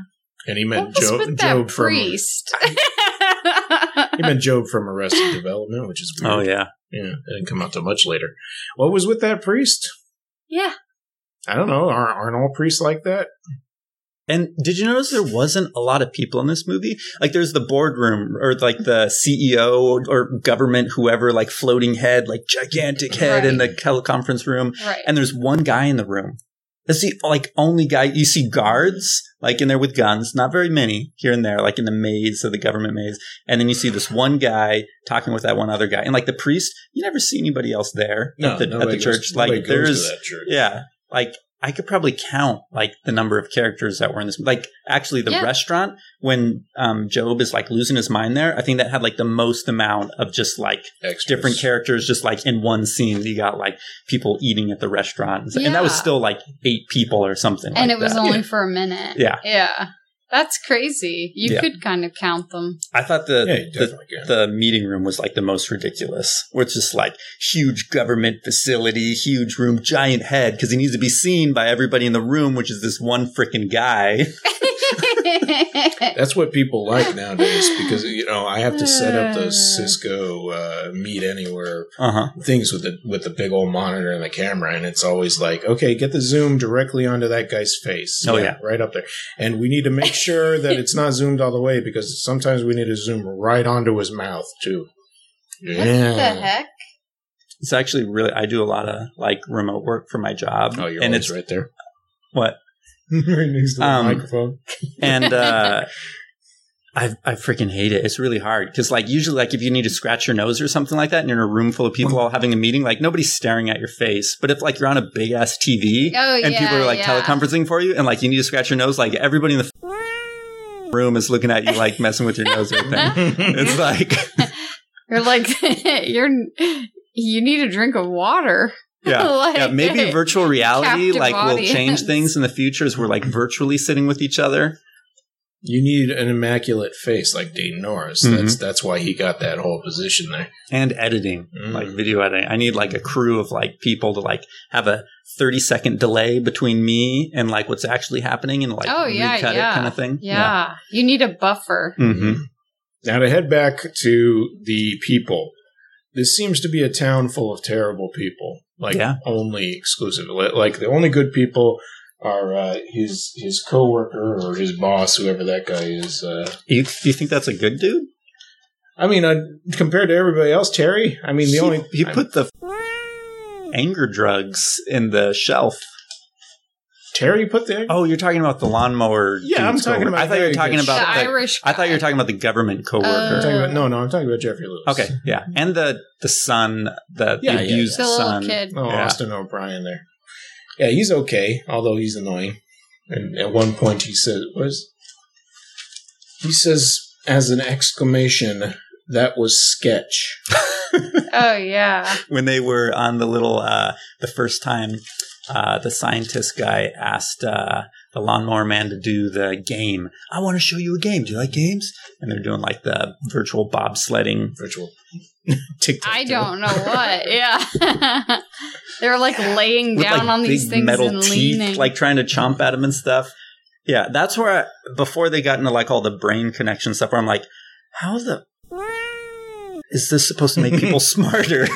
And he What meant was Job, with that Job from priest? he meant Job from Arrested Development, which is weird. Oh yeah, yeah. It didn't come out till much later. What was with that priest? yeah. I don't know. Aren't, aren't all priests like that? And did you notice there wasn't a lot of people in this movie? Like there's the boardroom or like the CEO or government, whoever, like floating head, like gigantic head in the teleconference room. Right. And there's one guy in the room. That's the like only guy you see guards like in there with guns, not very many here and there, like in the maze of the government maze. And then you see this one guy talking with that one other guy. And like the priest, you never see anybody else there at the, at the goes- church. nobody like there's church. yeah, like I could probably count like the number of characters that were in this. Like actually, the Yeah. restaurant when um, Job is like losing his mind there, I think that had like the most amount of just like Extras. different characters, just like in one scene. You got like people eating at the restaurant, and, so- and that was still like eight people or something. and like it was that. only Yeah. for a minute. Yeah. Yeah. That's crazy. You Yeah. could kind of count them. I thought the Yeah, the the meeting room was like the most ridiculous. Where it's just like huge government facility, huge room, giant head, because he needs to be seen by everybody in the room, which is this one freaking guy. That's what people like nowadays because you know I have to set up those Cisco uh, Meet Anywhere Uh huh. things with the with the big old monitor and the camera, and it's always like, okay, get the zoom directly onto that guy's face. Oh, yeah. right up there, and we need to make sure that it's not zoomed all the way because sometimes we need to zoom right onto his mouth too. What the heck? It's actually really. I do a lot of like remote work for my job, Oh, you're and always it's right there, what right next to the Um, microphone. and uh I I freaking hate it. It's really hard because like usually like if you need to scratch your nose or something like that, and you're in a room full of people all having a meeting, like nobody's staring at your face. But if like you're on a big ass TV Oh, and yeah. people are like yeah. teleconferencing for you, and like you need to scratch your nose, like everybody in the room is looking at you like messing with your nose or thing. It's like You're like, you're, you need a drink of water. yeah. Like, Yeah, maybe virtual reality captive like will change things in the future as we're like virtually sitting with each other. You need an immaculate face like Dayton Norris. Mhm. That's that's why he got that whole position there. and editing, Mm. like video editing. I need like a crew of like people to like have a 30 second delay between me and like what's actually happening and like Oh, yeah, recut yeah. it kind of thing. Yeah. You need a buffer. hmm Now to head back to the people. This seems to be a town full of terrible people. Like Yeah. only exclusively, Like the only good people are uh, his his coworker or his boss, whoever that guy is. Uh, You, do you think that's a good dude? I mean, uh, compared to everybody else, Terry. I mean, the he, only he put the anger drugs in the shelf. Terry put the Oh, you're talking about the lawnmower. Yeah, I'm dude's talking coworker. about I thought you were very talking good about the the, Irish. I thought you were guy. talking about the government coworker. I'm Uh, talking about no, no. I'm talking about Geoffrey Lewis. okay, yeah, and the the son, the, Yeah, the yeah, abused The little son. kid. Oh, Yeah. Austin O'Brien there. Yeah, he's okay, although he's annoying. And at one point he says, "Was he says as an exclamation that was sketch." Oh, yeah. when they were on the little uh the first time uh the scientist guy asked uh the lawnmower man to do the game. I want to show you a game. Do you like games? And they're doing like the virtual bobsledding. Virtual TikTok. I don't know what. Yeah. They're like laying with, down like, on these things metal and teeth, leaning. like trying to chomp at them and stuff. Yeah, that's where I, before they got into like all the brain connection stuff, where I'm like, how the is this supposed to make people smarter?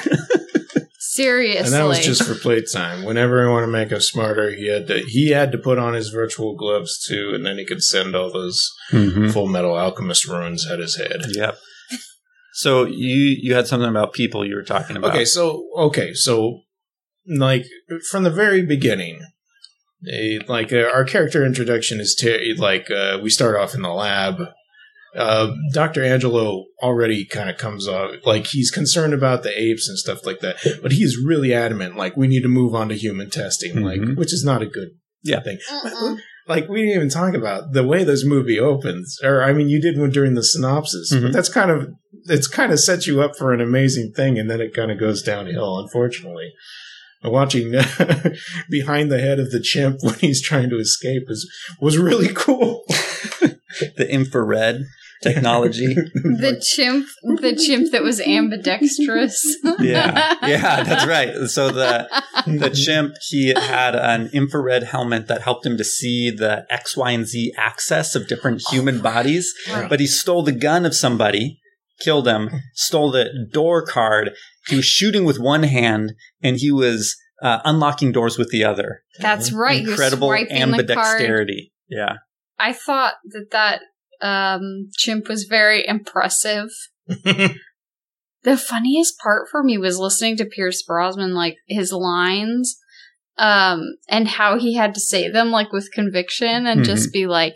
Seriously. And that was just for playtime. Whenever I want to make him smarter, he had to he had to put on his virtual gloves too, and then he could send all those mm-hmm. Full Metal Alchemist runes at his head. Yep. So you you had something about people you were talking about. Okay, so okay, so like from the very beginning, eh, like uh, our character introduction is ter- like uh, we start off in the lab. Uh, Dr. Angelo already kind of comes off like he's concerned about the apes and stuff like that, but he's really adamant like we need to move on to human testing, like Mhm. which is not a good Yeah. thing. Mm-mm. Like we didn't even talk about the way this movie opens, or I mean, you did one during the synopsis, Mhm. but that's kind of it's kind of set you up for an amazing thing, and then it kind of goes downhill. Unfortunately, watching behind the head of the chimp when he's trying to escape is was really cool. the infrared technology. the chimp, the chimp that was ambidextrous. yeah, yeah, that's right. So the the chimp he had an infrared helmet that helped him to see the X, Y, and Z axis of different human bodies. Right. But he stole the gun of somebody, killed him, stole the door card. He was shooting with one hand, and he was uh, unlocking doors with the other. That's right. Incredible swiping the card. ambidexterity. Yeah. I thought that that um, chimp was very impressive. The funniest part for me was listening to Pierce Brosnan, like his lines, um, and how he had to say them like with conviction and just be like,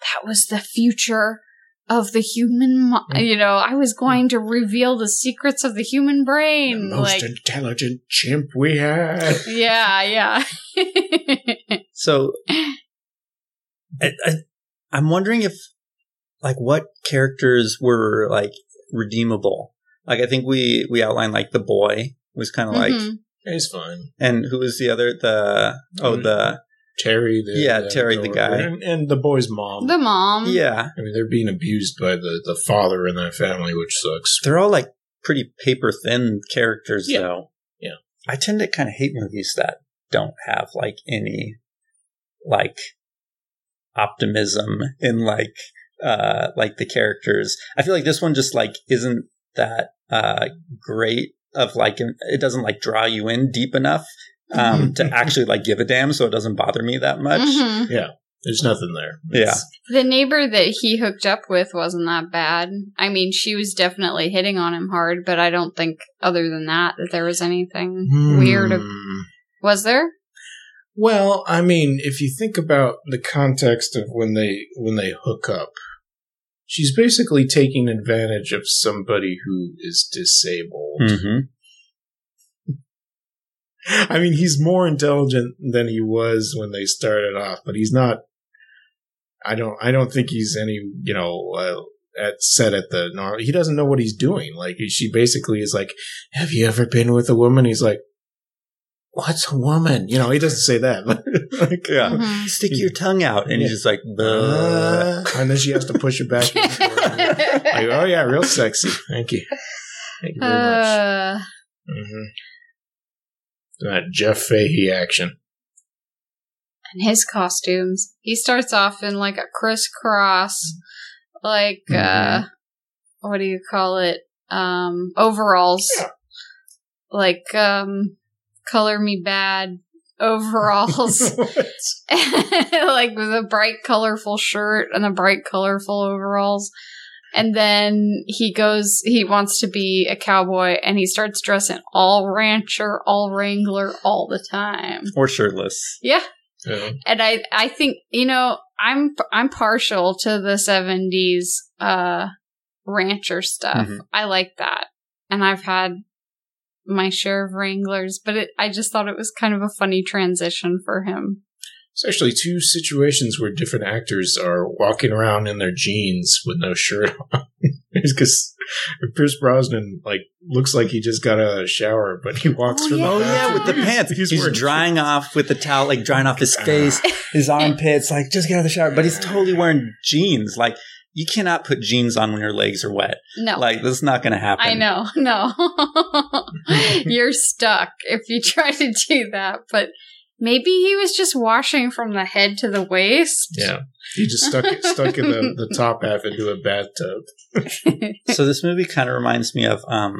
"That was the future of the human." mi-" You know, I was going to reveal the secrets of the human the brain. most Like, intelligent chimp we had. yeah, yeah. So I, I, I'm wondering if, like, what characters were like redeemable. Like, I think we we outlined like the boy was kind of like, Mhm. He's fine. and who was the other? The oh Mm. the Terry, the Yeah, Terry, the guy. and, and the boy's mom. the mom. yeah. I mean, they're being abused by the the father in that family, which sucks. They're all like pretty paper thin characters, Yeah. though. Yeah. I tend to kind of hate movies that don't have like any like optimism in like uh like the characters. I feel like this one just like isn't that uh great of like it doesn't like draw you in deep enough um to actually like give a damn so it doesn't bother me that much. Mhm. There's nothing there. Yeah. The neighbor that he hooked up with wasn't that bad. I mean, she was definitely hitting on him hard, but I don't think, other than that, that there was anything weird. ab- Hmm. Was there? Well, I mean, if you think about the context of when they when they hook up, she's basically taking advantage of somebody who is disabled. hmm I mean, he's more intelligent than he was when they started off, but he's not. I don't. I don't think he's any. You know, uh, at set at the. nor- He doesn't know what he's doing. Like she basically is like, "Have you ever been with a woman?" He's like, "What's a woman?" You know, he doesn't say that, but like, Yeah. Mhm. Stick your tongue out and Yeah. he's just like "Buh." Uh, and then she has to push it back. like, oh yeah, real sexy. Thank you. Thank you very much. Uh, hmm That Jeff Fahey action. and his costumes. He starts off in like a crisscross, like, uh, what do you call it? Um, overalls. Yeah. Like, um, color me bad overalls. like with a bright colorful shirt and a bright colorful overalls and then he goes he wants to be a cowboy and he starts dressing all rancher all wrangler all the time or shirtless. yeah Yeah. and i i think you know i'm i'm partial to the 70s uh rancher stuff Mhm. i like that and i've had my share of wranglers but it, i just thought it was kind of a funny transition for him It's actually two situations where different actors are walking around in their jeans with no shirt on. Because Pierce Brosnan like looks like he just got out of the shower, but he walks Oh, from yeah. the Oh yeah, with the bathroom. pants. He's, wearing- drying off with the towel, like drying off his face, his armpits. Like just get out of the shower, but he's totally wearing jeans. Like you cannot put jeans on when your legs are wet. no Like this is not going to happen. I know, no. You're stuck if you try to do that. But maybe he was just washing from the head to the waist. Yeah, he just stuck it, stuck in the, the top half into a bathtub. So this movie kind of reminds me of um,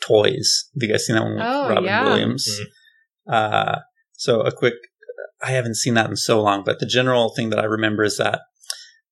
Toys. Have you guys seen that one with Oh, Robin yeah. Williams? Uh, so a quick, I haven't seen that in so long, but the general thing that I remember is that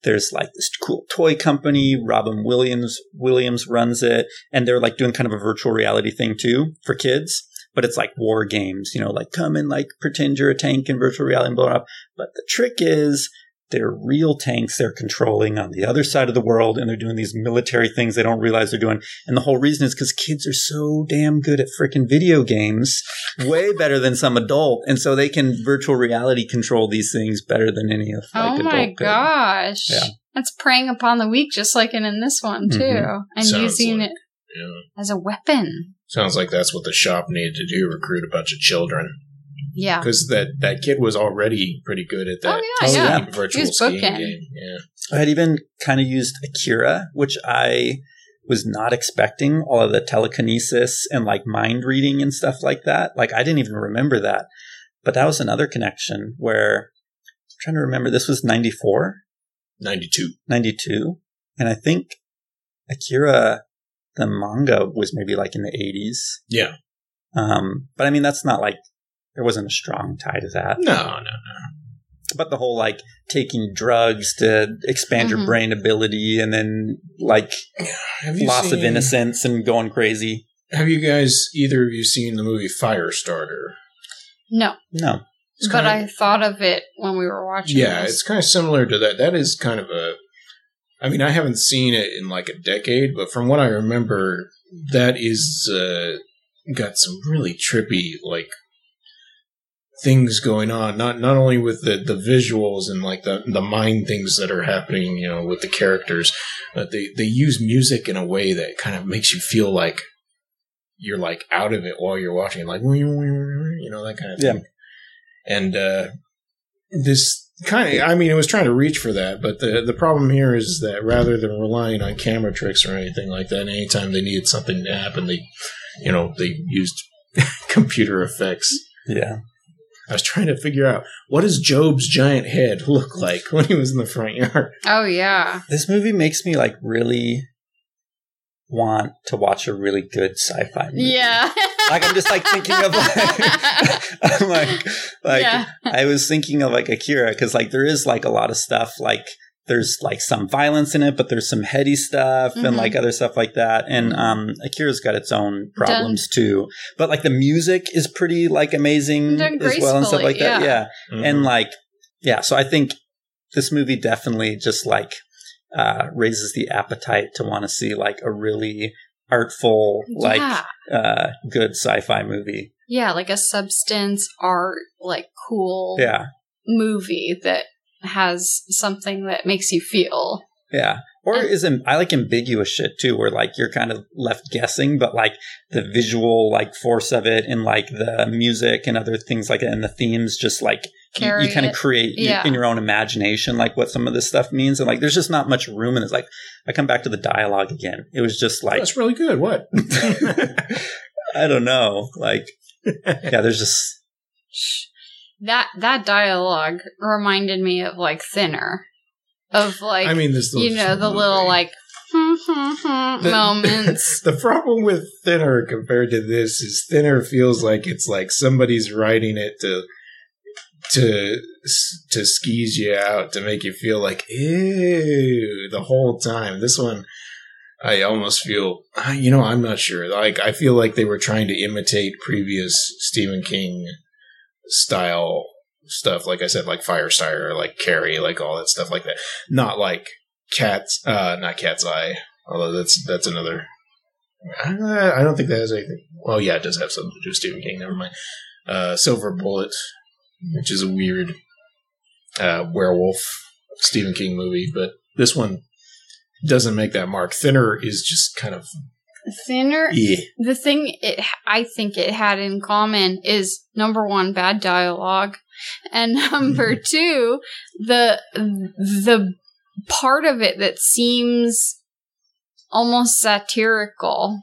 there's like this cool toy company. Robin Williams Williams runs it, and they're like doing kind of a virtual reality thing too for kids. But it's like war games, you know, like come and like pretend you're a tank in virtual reality and blow it up. But the trick is they're real tanks they're controlling on the other side of the world and they're doing these military things they don't realize they're doing. And the whole reason is because kids are so damn good at freaking video games, way better than some adult. And so they can virtual reality control these things better than any of like oh adult my could. gosh. Yeah. That's preying upon the weak, just like in, in this one too, Mhm. and Sounds using like- it Yeah. as a weapon. Sounds like that's what the shop needed to do: recruit a bunch of children. Yeah. Because that that kid was already pretty good at that. Oh, yeah, skiing- yeah. virtual skiing game. Yeah. I had even kind of used Akira, which I was not expecting all of the telekinesis and like mind reading and stuff like that. Like I didn't even remember that. But that was another connection where I'm trying to remember this was 94, Ninety two. 92. And I think Akira, the manga was maybe like in the 80s. Yeah. Um, but I mean, that's not like, there wasn't a strong tie to that. No, no, no. But the whole like taking drugs to expand your Mhm. brain ability and then like Have you loss of innocence and going crazy. Have you guys either of you seen the movie Firestarter? No, No. It's but kinda- I thought of it when we were watching. It. Yeah, this. it's kind of similar to that. That is kind of a. I mean, I haven't seen it in like a decade, but from what I remember, that is uh, got some really trippy like things going on. Not not only with the the visuals and like the the mind things that are happening, you know, with the characters, but they they use music in a way that kind of makes you feel like you're like out of it while you're watching, like you know that kind of Yeah. thing. And uh, this kind of, I mean, it was trying to reach for that, but the the problem here is that rather than relying on camera tricks or anything like that, anytime they needed something to happen, they, you know, they used computer effects. Yeah. I was trying to figure out what does Job's giant head look like when he was in the front yard. Oh yeah. This movie makes me like really want to watch a really good sci-fi movie. Yeah. Like I'm just like thinking of like I'm like like yeah. I was thinking of like Akira because like there is like a lot of stuff like there's like some violence in it, but there's some heady stuff Mhm. and like other stuff like that. And um Akira's got its own problems too. But like the music is pretty like amazing as well and stuff like that. yeah. Yeah. And like yeah, so I think this movie definitely just like uh raises the appetite to want to see like a really artful like yeah. uh good sci-fi movie. Yeah, like a substance art, like cool Yeah. movie that has something that makes you feel. Yeah. Or And- is am- I like ambiguous shit too, where like you're kind of left guessing, but like the visual like force of it and like the music and other things like that and the themes just like you, you kind of create y- Yeah. in your own imagination like what some of this stuff means and like there's just not much room in this. Like I come back to the dialogue again. It was just like that's really good. What? I don't know. Like yeah, there's just That that dialogue reminded me of like Thinner, of like I mean, this you know the little like hmm, hmm, hmm The- moments. The problem with Thinner compared to this is Thinner feels like it's like somebody's writing it to to to skeeze you out to make you feel like ew the whole time. This one, I almost feel you know I'm not sure. Like I feel like they were trying to imitate previous Stephen King style stuff. Like I said, like Firestarter, like Carrie, like all that stuff like that. Not like Cat's, uh, not Cat's Eye. Although that's that's another. Uh, I don't think that has anything. Well, yeah, it does have something to do with Stephen King. Never mind. Uh, Silver Bullet, which is a weird uh, werewolf Stephen King movie, but this one doesn't make that mark. Thinner is just kind of Thinner. yeah. The thing it I think it had in common is number one, bad dialogue, and number two, the the part of it that seems almost satirical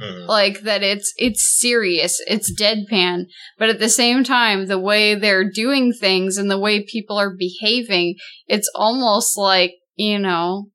Mm. like that it's it's serious it's deadpan but at the same time the way they're doing things and the way people are behaving it's almost like you know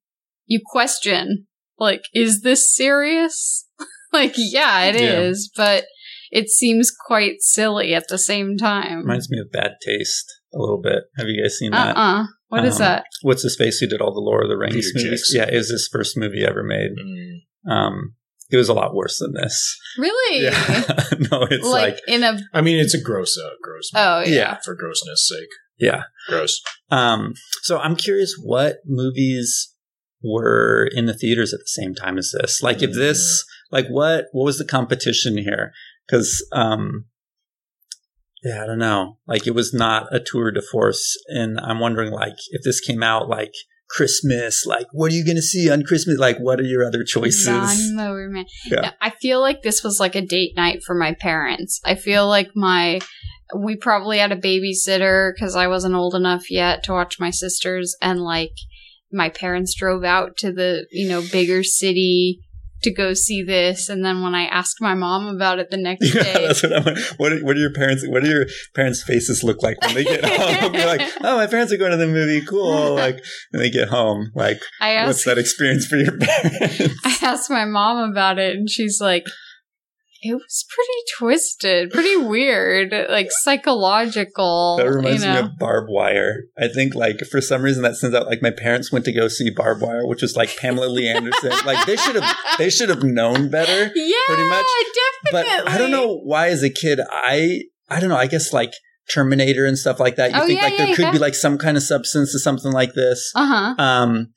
you question like is this serious like yeah it is, Yeah. but it seems quite silly at the same time reminds me of Bad Taste a little bit. Have you guys seen that? uh-uh what is Um, that What's his face who did all the Lord of the Rings Peter movies? Jackson. Yeah, it was his first movie ever made. Mm. Um, it was a lot worse than this. really no, it's like, like, in a I mean, it's a gross, uh, gross. oh yeah, yeah, for grossness sake, yeah. gross. Um, so I'm curious what movies were in the theaters at the same time as this. Like, if this, like, what what was the competition here? Because, um, yeah, I don't know. Like, it was not a tour de force, and I'm wondering, like, if this came out like Christmas. Like, what are you going to see on Christmas? Like, what are your other choices? Lawnmower Man. Yeah. Yeah, I feel like this was like a date night for my parents. I feel like my we probably had a babysitter because I wasn't old enough yet to watch my sisters, and like my parents drove out to the you know bigger city to go see this, and then when I asked my mom about it the next day Yeah, that's what I'm. What are, what are your parents? What do your parents' faces look like when they get home? You're like, oh, my parents are going to the movie. Cool. Like when they get home, like I what's that experience for your parents? I asked my mom about it, and she's like, "It was pretty twisted, pretty weird, like psychological." That reminds you know? me of Barbed Wire. I think like for some reason that sends out like my parents went to go see Barbed Wire, which was like Pamela Lee Anderson. like they should have they should have known better. yeah, pretty much. definitely. But I don't know why as a kid I I don't know, I guess like Terminator and stuff like that. You Oh, think yeah, like there yeah, could be like some kind of substance to something like this. Uh huh. Um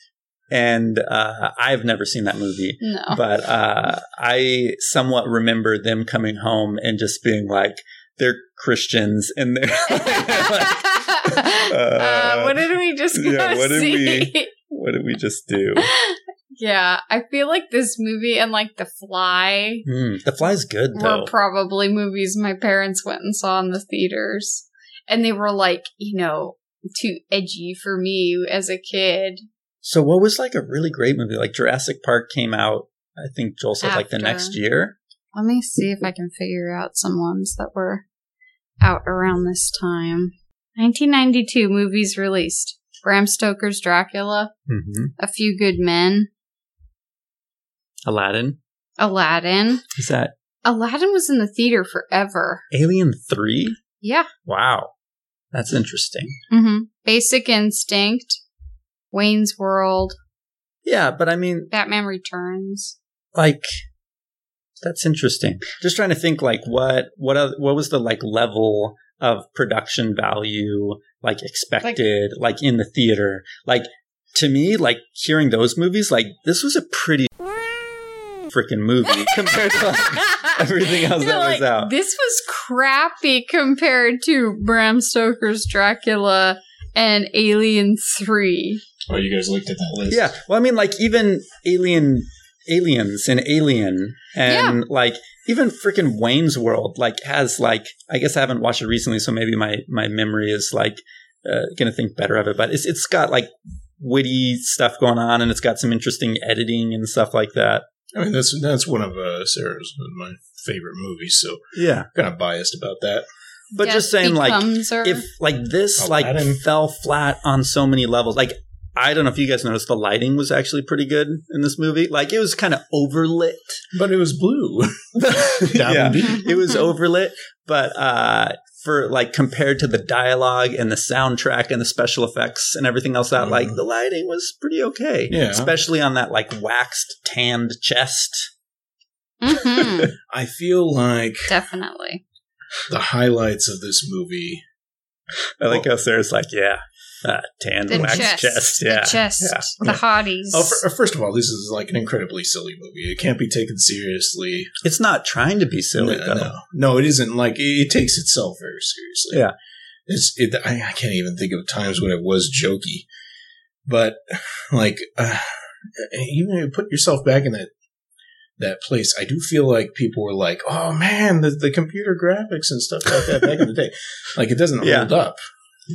and uh I've never seen that movie. No. But uh I somewhat remember them coming home and just being like they're Christians and they're like, uh, what did we just go yeah, what did see? we- what did we just do? yeah, I feel like this movie and like The Fly Hmm, the fly's good though. were probably movies my parents went and saw in the theaters. And they were like, you know, too edgy for me as a kid. So what was like a really great movie? Like Jurassic Park came out, I think Joel said like the next year. Let me see if I can figure out some ones that were out around this time. 1992 movies released. Bram Stoker's Dracula, Mm-hmm. A Few Good Men, Aladdin. Aladdin. Is that Aladdin was in the theater forever. Alien 3? Yeah. Wow. That's interesting. hmm Basic Instinct, Wayne's World, Yeah, but I mean, Batman Returns. like that's interesting. Just trying to think like what what what was the like level of production value like expected like, in the theater. Like to me like hearing those movies like this was a pretty freaking movie compared to like, everything else You're that was out. This was crappy compared to Bram Stoker's Dracula and Alien 3. Oh, you guys looked at that list? Yeah. Well, I mean, like even Alien, Aliens and Alien, and like even freaking Wayne's World, like has like I guess I haven't watched it recently, so maybe my my memory is like uh, gonna think better of it. But it's it's got like witty stuff going on, and it's got some interesting editing and stuff like that. I mean, that's that's one of uh, Sarah's one of my favorite movies, so Yeah. kind of biased about that. But Death just saying, like Becomes Her. if like this like fell flat on so many levels, like. I don't know if you guys noticed the lighting was actually pretty good in this movie. Like it was kind of overlit. But it was blue. yeah. It was overlit, but uh, for like compared to the dialogue and the soundtrack and the special effects and everything else, that like Mhm. the lighting was pretty okay. Yeah. especially on that like waxed tanned chest. Mhm, I feel like definitely. The highlights of this movie. I like how Sarah's like, yeah, uh, tanned The waxed chest. chest. The Yeah, chest. yeah. The hotties. Oh, fir- first of all, this is like an incredibly silly movie. It can't be taken seriously. It's not trying to be silly no, though. no, no, it isn't. Like it, it takes itself very seriously. Yeah. it's. It, I, I can't even think of times when it was jokey, but like uh, even if you put yourself back in that that place, I do feel like people were like, "Oh man, the, the computer graphics and stuff like that back in the day." Like it doesn't Yeah. hold up,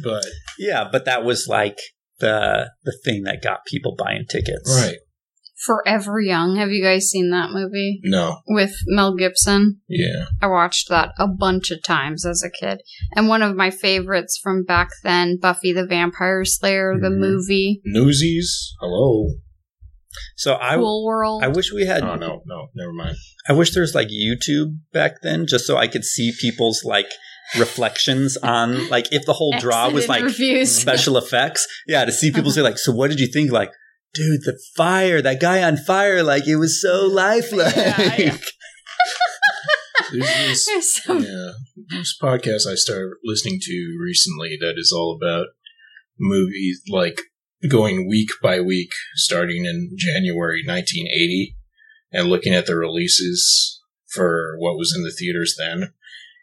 but Yeah, but that was like the the thing that got people buying tickets. right, Forever Young. Have you guys seen that movie no, with Mel Gibson? yeah, I watched that a bunch of times as a kid. And one of my favorites from back then, Buffy the Vampire Slayer, the Mhm. movie, Newsies. Hello. So I Cool World. I wish we had Oh no, no, never mind. I wish there was like YouTube back then, just so I could see people's like reflections on like if the whole draw was like reviews. special effects. Yeah, to see people uh-huh. say like, so what did you think? Like, dude, the fire, that guy on fire, like it was so lifelike. Yeah, yeah. There's this, some- yeah, this podcast I started listening to recently that is all about movies like going week by week, starting in January 1980, and looking at the releases for what was in the theaters then.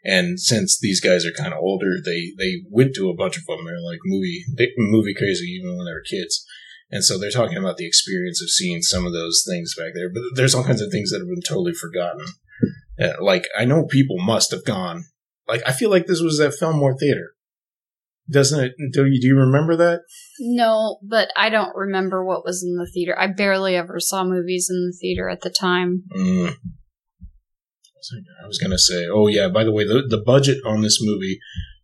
And since these guys are kind of older, they they went to a bunch of them. They're like movie they, movie crazy even when they were kids. And so they're talking about the experience of seeing some of those things back there. But there's all kinds of things that have been totally forgotten. Hmm. Uh, like, I know people must have gone. Like, I feel like this was at Fillmore Theater. Doesn't it? Do you, do you remember that? No, but I don't remember what was in the theater. I barely ever saw movies in the theater at the time. Mm. I was going to say, oh, yeah, by the way, the, the budget on this movie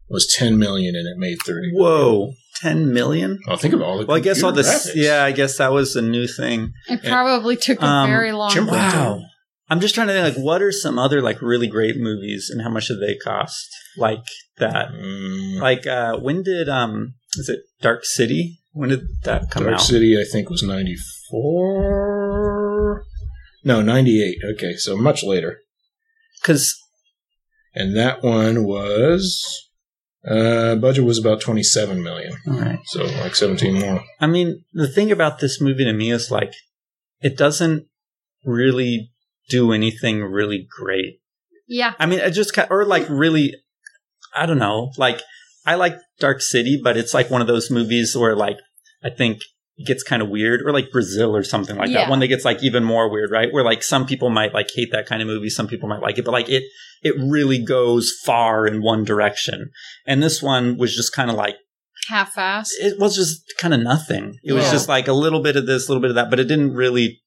was 10 million and it made 30. Whoa, 10 million? I'll think of all the Well, I guess all computer this. graphics. Yeah, I guess that was a new thing. It probably took a Um, very long Jim time. Wow. I'm just trying to think, like, what are some other like really great movies, and how much did they cost? Like that. Mm, Like, uh, when did um, is it Dark City? When did that come Dark out? City, I think, was 94. No, 98. Okay, so much later. Because And that one was. Uh, budget was about 27 million. all right. So like 17 more. I mean, the thing about this movie to me is like, it doesn't really do anything really great. Yeah. I mean, it just kind or like really, I don't know. Like, I like Dark City, but it's like one of those movies where like I think it gets kind of weird, or like Brazil or something like Yeah. that. One that gets like even more weird, right? Where like some people might like hate that kind of movie, some people might like it, but like it, it really goes far in one direction. And this one was just kind of like Half-assed. it was just kind of nothing. It was just like a little bit of this, a little bit of that, but it didn't really.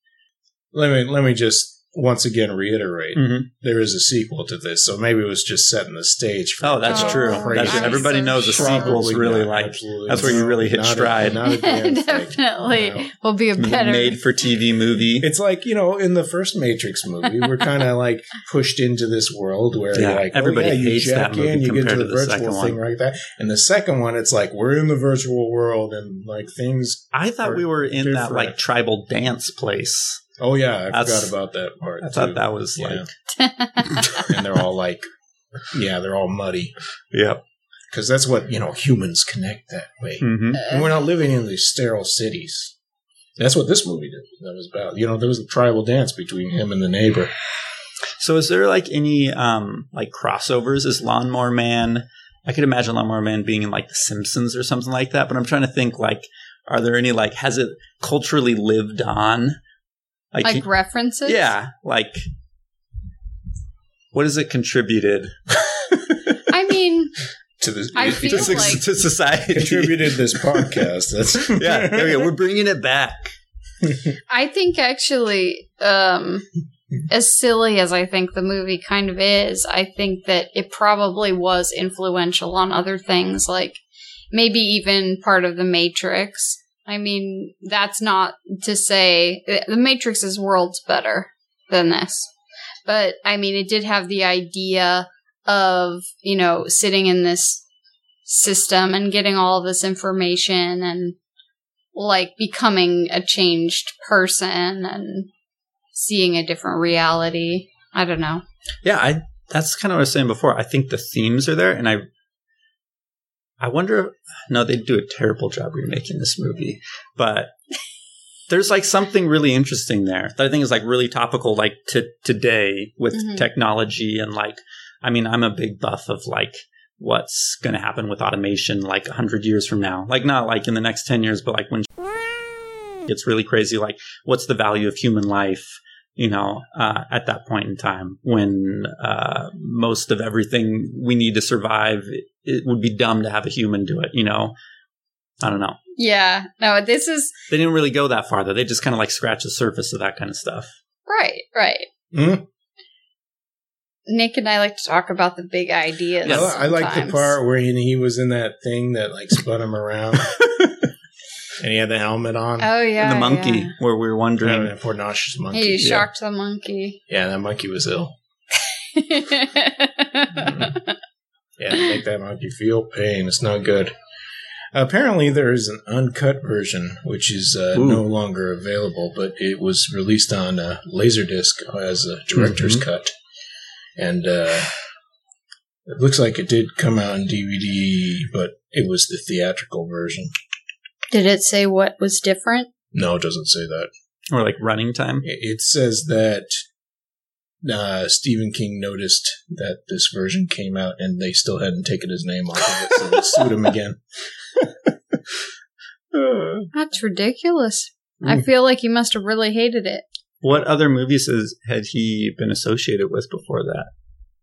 Let me let me just once again reiterate. Mhm. There is a sequel to this, so maybe it was just setting the stage. For Oh, that's to true. That's, everybody knows a Probably sequel's really not, like absolutely that's where you really hit Not a- stride. not a damn thing. Definitely No. will be a better. made for TV movie. It's like you know, in the first Matrix movie, we're kind of like pushed into this world where Yeah, like, everybody oh, yeah, you hates jack that movie in, you get to the the virtual second thing one. like that. And the second one, it's like we're in the virtual world and like things. I thought we were in that like tribal dance place. Oh yeah, I That's- forgot about that part. I too. thought that was Yeah. like, and they're all like, yeah, they're all muddy yep. because that's what you know humans connect that way. hmm And we're not living in these sterile cities. That's what this movie did. That was about. You know, there was a tribal dance between him and the neighbor. So, is there like any um like crossovers? Is Lawnmower Man? I could imagine Lawnmower Man being in like The Simpsons or something like that. But I'm trying to think like, are there any like has it culturally lived on? Like he- references. yeah, like what has it contributed I mean, To the, I it- feel to, like- to society? contributed this podcast. That's yeah, there we go. We're bringing it back. I think actually, um, as silly as I think the movie kind of is, I think that it probably was influential on other things, like maybe even part of the Matrix. I mean, that's not to say uh, the Matrix is worlds better than this, but I mean, it did have the idea of you know sitting in this system and getting all this information and like becoming a changed person and seeing a different reality. I don't know. Yeah, I that's kind of what I was saying before. I think the themes are there, and I I wonder. No, they do a terrible job remaking this movie, but there's like something really interesting there that I think is like really topical, like to today with Mhm. technology and like. I mean, I'm a big buff of like what's going to happen with automation like 100 years from now. Like not like in the next 10 years, but like when it's really crazy like what's the value of human life you know, uh, at that point in time when uh, most of everything we need to survive, it, it would be dumb to have a human do it, you know? I don't know. Yeah. No, this is They didn't really go that far, though. They just kind of like scratch the surface of that kind of stuff. right, right. Hmm? Nick and I like to talk about the big ideas. Yes. I, I like the part where he, he was in that thing that like spun him around, and he had the helmet on. Oh yeah, and the monkey, yeah. where we were wondering. Yeah, poor nauseous monkey. He yeah. shocked the monkey. Yeah, that monkey was ill. Yeah, to make that monkey feel pain. It's not good. Apparently, there is an uncut version, which is uh, no longer available, but it was released on uh, Laserdisc as a director's Mhm. cut. And uh, it looks like it did come out on DVD, but it was the theatrical version. Did it say what was different? No, it doesn't say that. Or like running time. It it says that uh, Stephen King noticed that this version came out and they still hadn't taken his name off of it, so they sued him again. Uh, That's ridiculous. I Mm. feel like he must have really hated it. What other movies has, had he been associated with before that?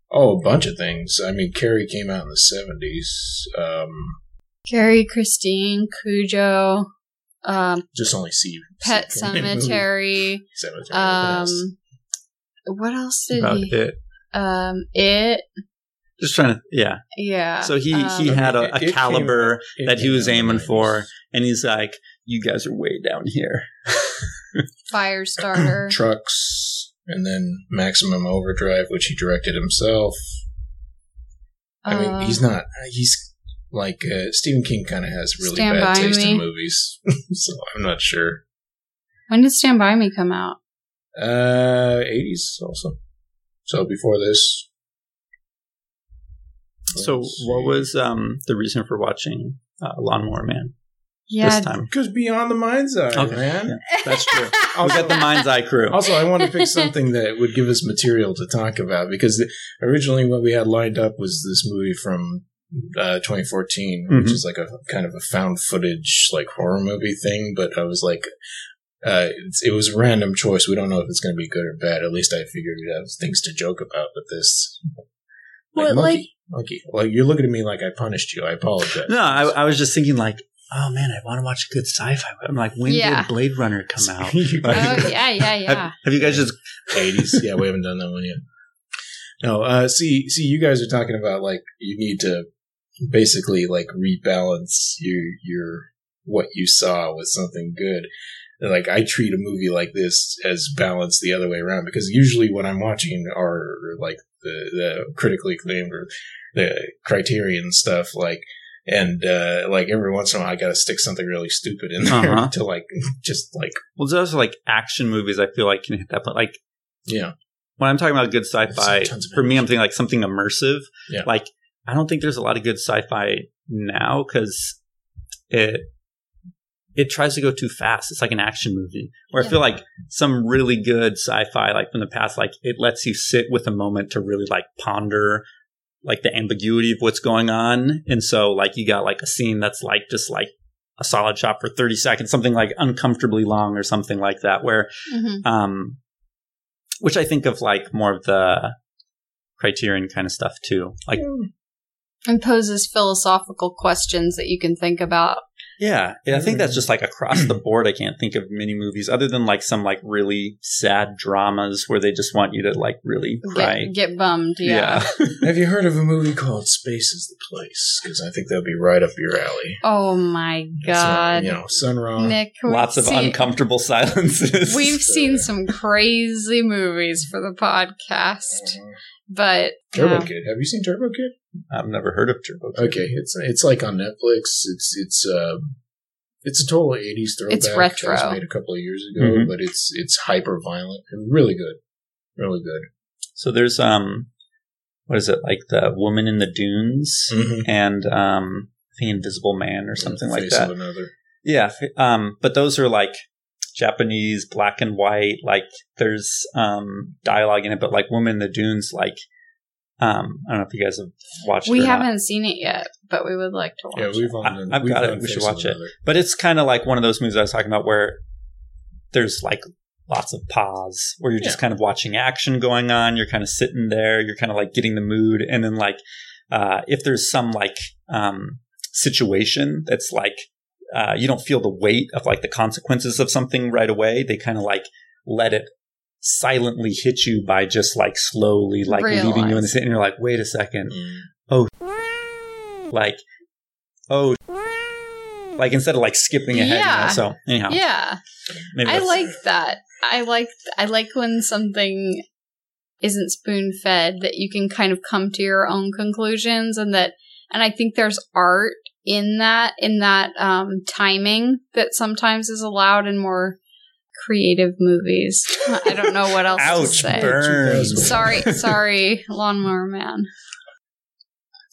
oh, a bunch of things. I mean, Carrie came out in the seventies. Um, Carrie, Christine, Cujo, um, just only see Pet see- Cemetery. Cemetery. what else? Um, what else did About he? it. Um, it. Just trying to, yeah. Yeah. So he um, he had a, a it came caliber that he was out in the aiming for, and he's like, "You guys are way down here." fire starter. Trucks, and then Maximum Overdrive, which he directed himself. I mean, he's not. He's like uh, Stephen King. Kind of has really Stand bad taste Me. in movies, so I'm not sure. When did Stand By Me come out? Uh, 80s also. So before this. So, what was um, the reason for watching uh, Lawnmower Man Yeah. this time? Because Beyond the Mind's Eye, Okay, man. That's true. We got the Mind's Eye crew. Also, I want to pick something that would give us material to talk about because the, originally what we had lined up was this movie from uh, 2014, which Mhm. is like a kind of a found footage like horror movie thing. But I was like, uh, it's, it was a random choice. We don't know if it's going to be good or bad. At least I figured we'd have things to joke about. But this, What, monkey, monkey. Like you're looking at me like I punished you. I apologize. No, I, I was just thinking like, oh man, I want to watch a good sci-fi. I'm like, when Yeah. did Blade Runner come out? Oh yeah, yeah, yeah. Have, have you guys just? 80s. Yeah, we haven't done that one yet. No, uh, see, see, you guys are talking about like you need to basically like rebalance your your what you saw with something good. And, Like I treat a movie like this as balanced the other way around because usually what I'm watching are like the the critically acclaimed or the Criterion stuff like. And uh, like every once in a while, I got to stick something really stupid in there Uh-huh. to like just like Well, there's also like action movies. I feel like can hit that, point. like yeah when I'm talking about good sci-fi, for me, I'm thinking like something immersive. Yeah. Like I don't think there's a lot of good sci-fi now because it it tries to go too fast. It's like an action movie. Where I feel like some really good sci-fi, like from the past, like it lets you sit with a moment to really like ponder like the ambiguity of what's going on. And so like you got like a scene that's like just like a solid shot for 30 seconds, something like uncomfortably long or something like that, where Mhm. um, which I think of like more of the criterion kind of stuff too. Like, And poses philosophical questions that you can think about. yeah, and I think that's just like across the board. I can't think of many movies other than like some like really sad dramas where they just want you to like really cry. Get, get bummed. Yeah. Have you heard of a movie called Space is the Place? Because I think that'd be right up your alley. Oh my So, god. you know, Sun Ra. Nick, Lots of seen- uncomfortable silences. We've seen some crazy movies for the podcast, but Turbo um, Kid. Have you seen Turbo Kid? I've never heard of Turbo. Kid. Okay, it's it's like on Netflix. It's it's uh, it's a total '80s throwback. It's retro. That was made a couple of years ago, Mhm. but it's it's hyper violent and really good, really good. So there's um, what is it like the Woman in the Dunes Mm-hmm. and um, the Invisible Man or something like Face that. Of another. Yeah, um, but those are like Japanese, black and white. Like there's um dialogue in it, but like Woman in the Dunes, like um, I don't know if you guys have watched. we it or not. haven't seen it yet, but we would like to watch Yeah, it. we've on. I- I've we've got it. We should watch it. Another. but it's kind of like one of those movies I was talking about where there's like lots of pause where you're just Yeah. kind of watching action going on. You're kind of sitting there. You're kind of like getting the mood, and then like uh, if there's some like um, situation that's like uh, you don't feel the weight of like the consequences of something right away. They kind of like let it silently hit you by just like slowly like leaving you in the Realize. sit and you're like, wait a second, Mm. like oh like instead of like skipping ahead. you know? Yeah. So anyhow, yeah, I like that. I like I like when something isn't spoon fed that you can kind of come to your own conclusions and that and I think there's art in that in that um timing that sometimes is allowed in more creative movies. I don't know what else to Ouch, say. burn. Sorry, sorry, Lawnmower Man.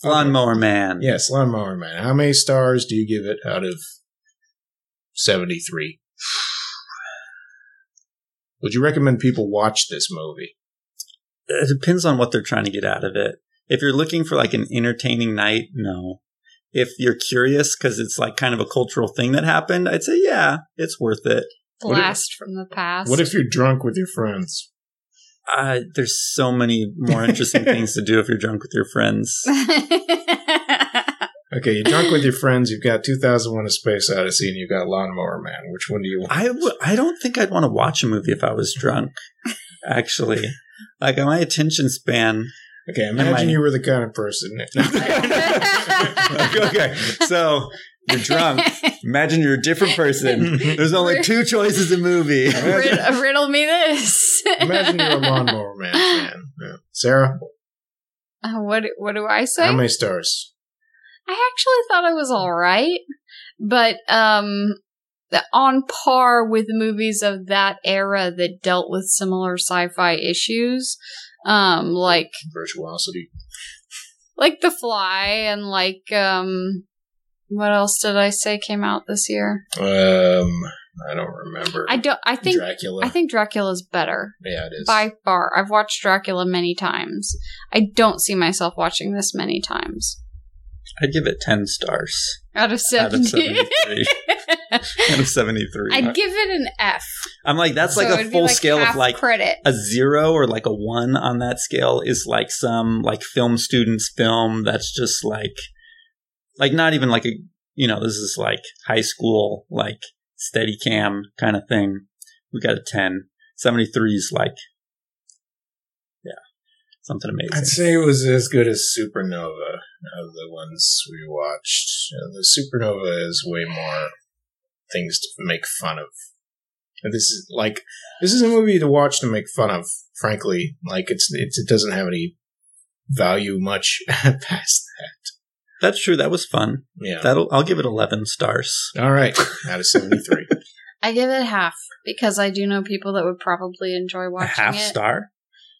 Lawnmower Man. Yes, Lawnmower Man. How many stars do you give it out of seventy-three? Would you recommend people watch this movie? It depends on what they're trying to get out of it. If you're looking for like an entertaining night, no. if you're curious because it's like kind of a cultural thing that happened, I'd say yeah, it's worth it. What if- from the past. What if you're drunk with your friends? Uh, there's so many more interesting things to do if you're drunk with your friends. Okay, you're drunk with your friends. You've got 2001: A Space Odyssey, and you've got Lawnmower Man. Which one do you want? I w- I don't think I'd want to watch a movie if I was drunk. Actually, like my attention span. Okay, imagine I- you were the kind of person. okay, so you're drunk. Imagine you're a different person. There's only two choices in movie. Rid- riddle me this. imagine you're a Lawnmower Man fan. Yeah. Sarah, Uh, what what do I say? how many stars? I actually thought it was all right, but um, on par with movies of that era that dealt with similar sci-fi issues, um, like Virtuosity. like The Fly and like um, what else did I say came out this year? Um, I don't remember. I don't. I think Dracula. I think Dracula's better yeah, it is. by far. I've watched Dracula many times. I don't see myself watching this many times. I'd give it ten stars Out of out of seventy, seventy-three. out of seventy-three. I'd give it an F. I'm like that's like a it'd be full scale of like credit. a zero or like a one on that scale is like some like film students film that's just like like not even like a you know this is like high school like steady cam kind of thing we got a 10 73 is like yeah something amazing I'd say it was as good as Supernova of the ones we watched. Uh, the Supernova is way more things to make fun of. This is like this is a movie to watch to make fun of. Frankly, like it's, it's it doesn't have any value much past that. That's true that was fun Yeah. that'll i'll give it 11 stars All right, out of seventy three. I give it half because I do know people that would probably enjoy watching a watching half it. star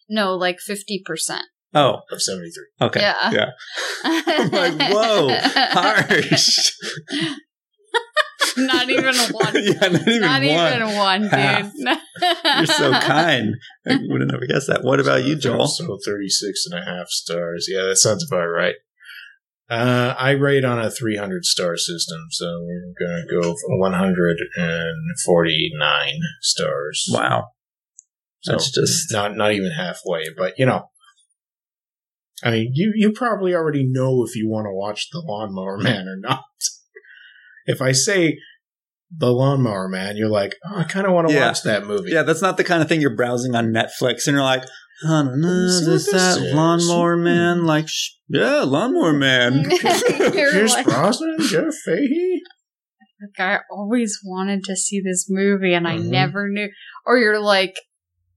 No, like fifty percent. oh of seventy three. okay Yeah. yeah i'm like whoa harsh Not even one. yeah not even Not one even one, dude. You're so kind. I wouldn't have never guessed that. What about you, Joel? So 36 and a half stars. Yeah, that sounds about right. Uh, I rate on a 300 star system, so we're going to go for 149 stars. Wow. So That's just not not even halfway, but you know, I mean, you you probably already know if you want to watch The Lawnmower Man or not. If I say The Lawnmower Man, you're like, oh, I kind of want to Yeah. watch that movie. yeah. That's not the kind of thing you're browsing on Netflix and you're like, I don't know, Let's is that this is. lawnmower man? Like, sh- yeah, lawnmower man. You're Pierce like, Brosnan, Jeff Fahey. like, I always wanted to see this movie and I Mhm. never knew. Or you're like,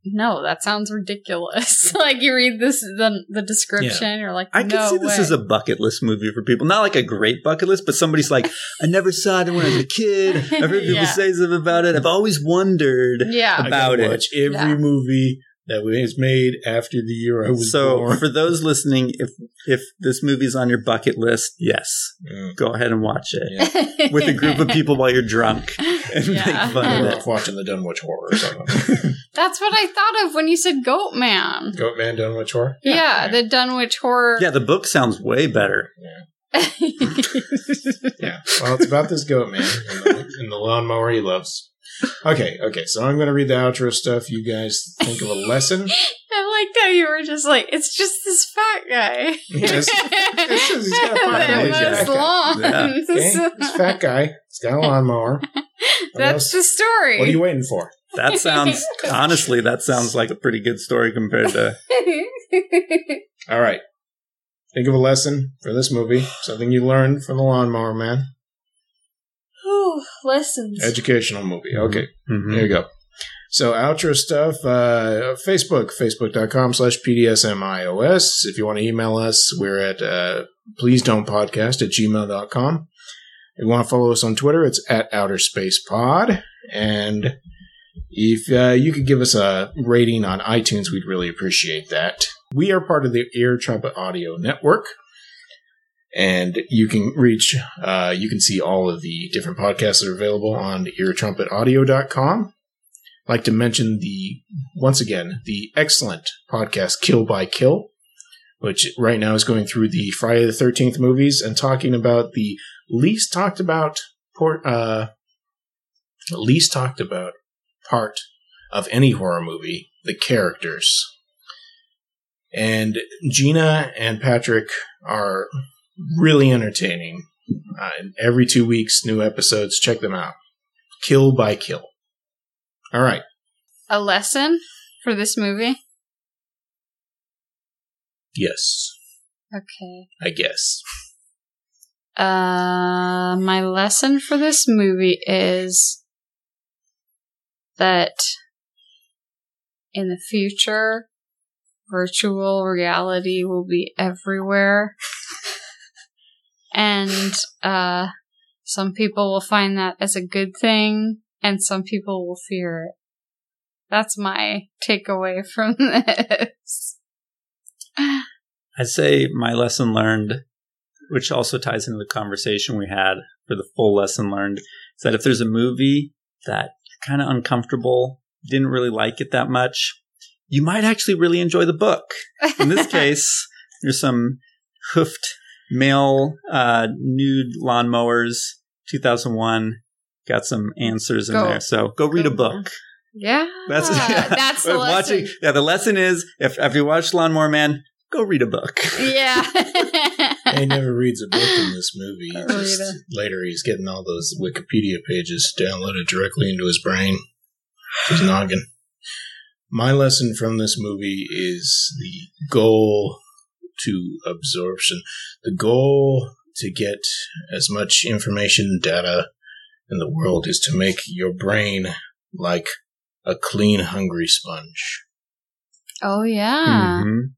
no, that sounds ridiculous. like you read this the the description, you're like, I can no see this way. as a bucket list movie for people. Not like a great bucket list, but somebody's like, I never saw it when I was a kid. I've heard people Yeah. say stuff about it. I've always wondered. yeah. About gotta it. watch every Yeah. movie that was made after the year I was So born. for those listening, if if this movie's on your bucket list, yes, Mm. go ahead and watch it. Yeah. with a group of people while you're drunk and Yeah. make fun of it. watching the Dunwich Horror or something. That's what I thought of when you said Goat Man. Goat Man, Dunwich Horror? Yeah, the Dunwich horror. Yeah, the book sounds way better. Yeah. Well, it's about this goat man and the, and the lawnmower he loves. Okay, okay. So I'm going to read the outro stuff. You guys think of a lesson. I liked how you were just like, it's just this fat guy. Yes. It's just- he's got a fat That guy. mows He's got a. Yeah. Okay, this fat guy. He's got a lawnmower. That's the story. What are you waiting for? That sounds honestly, that sounds like a pretty good story compared to All right. Think of a lesson for this movie. Something you learned from the lawnmower man. Ooh, lessons. Educational movie. Okay. Mhm. There you go. So outro stuff, uh, Facebook, facebook.com slash PDSMIOS. If you want to email us, we're at, uh, please don't podcast at gmail.com. If you want to follow us on Twitter, it's at outer space pod. And if, uh, you could give us a rating on iTunes, we'd really appreciate that. We are part of the Ear Trumpet Audio Network. And you can reach, uh, you can see all of the different podcasts that are available on eartrumpetaudio.com like to mention the once again the excellent podcast Kill by Kill, which right now is going through the Friday the 13th movies and talking about the least talked about port, uh, least talked about part of any horror movie, the characters. And Gina and Patrick are really entertaining. Uh, every two weeks, new episodes. Check them out. Kill by kill. All right. A lesson for this movie? Yes, Okay. I guess. Uh, my lesson for this movie is that in the future, virtual reality will be everywhere. and, uh, some people will find that as a good thing, and some people will fear it. That's my takeaway from this. I'd say my lesson learned, which also ties into the conversation we had for the full lesson learned, is that if there's a movie that you're kind of uncomfortable, didn't really like it that much, you might actually really enjoy the book. In this case, there's some hoofed male uh, nude lawnmowers, 2001. Got some answers in Go. there. So go read a book. Yeah. That's that's the watching. lesson. Yeah, the lesson is if after you watch Lawnmower Man, go read a book. Yeah. He never reads a book in this movie. Just later, he's getting all those Wikipedia pages downloaded directly into his brain, his noggin. My lesson from this movie is the goal to absorption. The goal to get as much information and data in the world is to make your brain like a clean, hungry sponge. oh yeah. Mhm.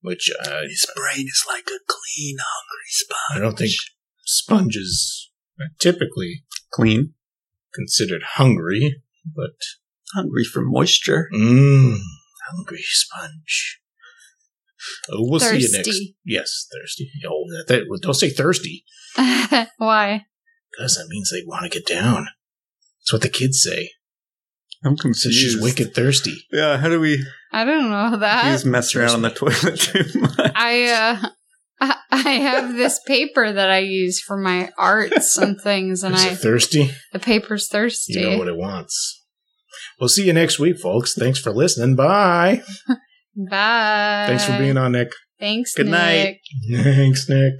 Which uh, His brain is like a clean, hungry sponge. I don't think sponges are typically clean, considered hungry, but hungry for moisture. mmm, hungry sponge. Oh, we'll see you next. Thirsty. Yes, thirsty. Oh, that, that, don't say thirsty, Why? because that means they want to get down. That's what the kids say. I'm confused. she's wicked thirsty. Yeah, how do we? I don't know that. He's messing around on the toilet too much. I uh I I have this paper that I use for my arts and things and Is I it thirsty? the paper's thirsty. You know what it wants. We'll see you next week, folks. Thanks for listening. Bye. Bye. Thanks for being on, Nick. Thanks, Good night. Thanks, Nick.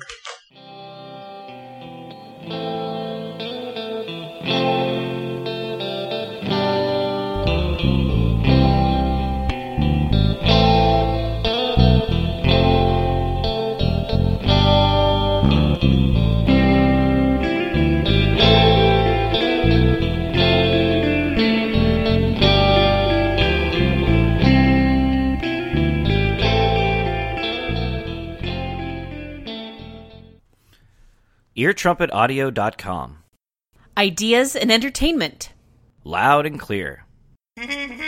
eartrumpetaudio.com. Ideas and entertainment. Loud and clear. Thank you.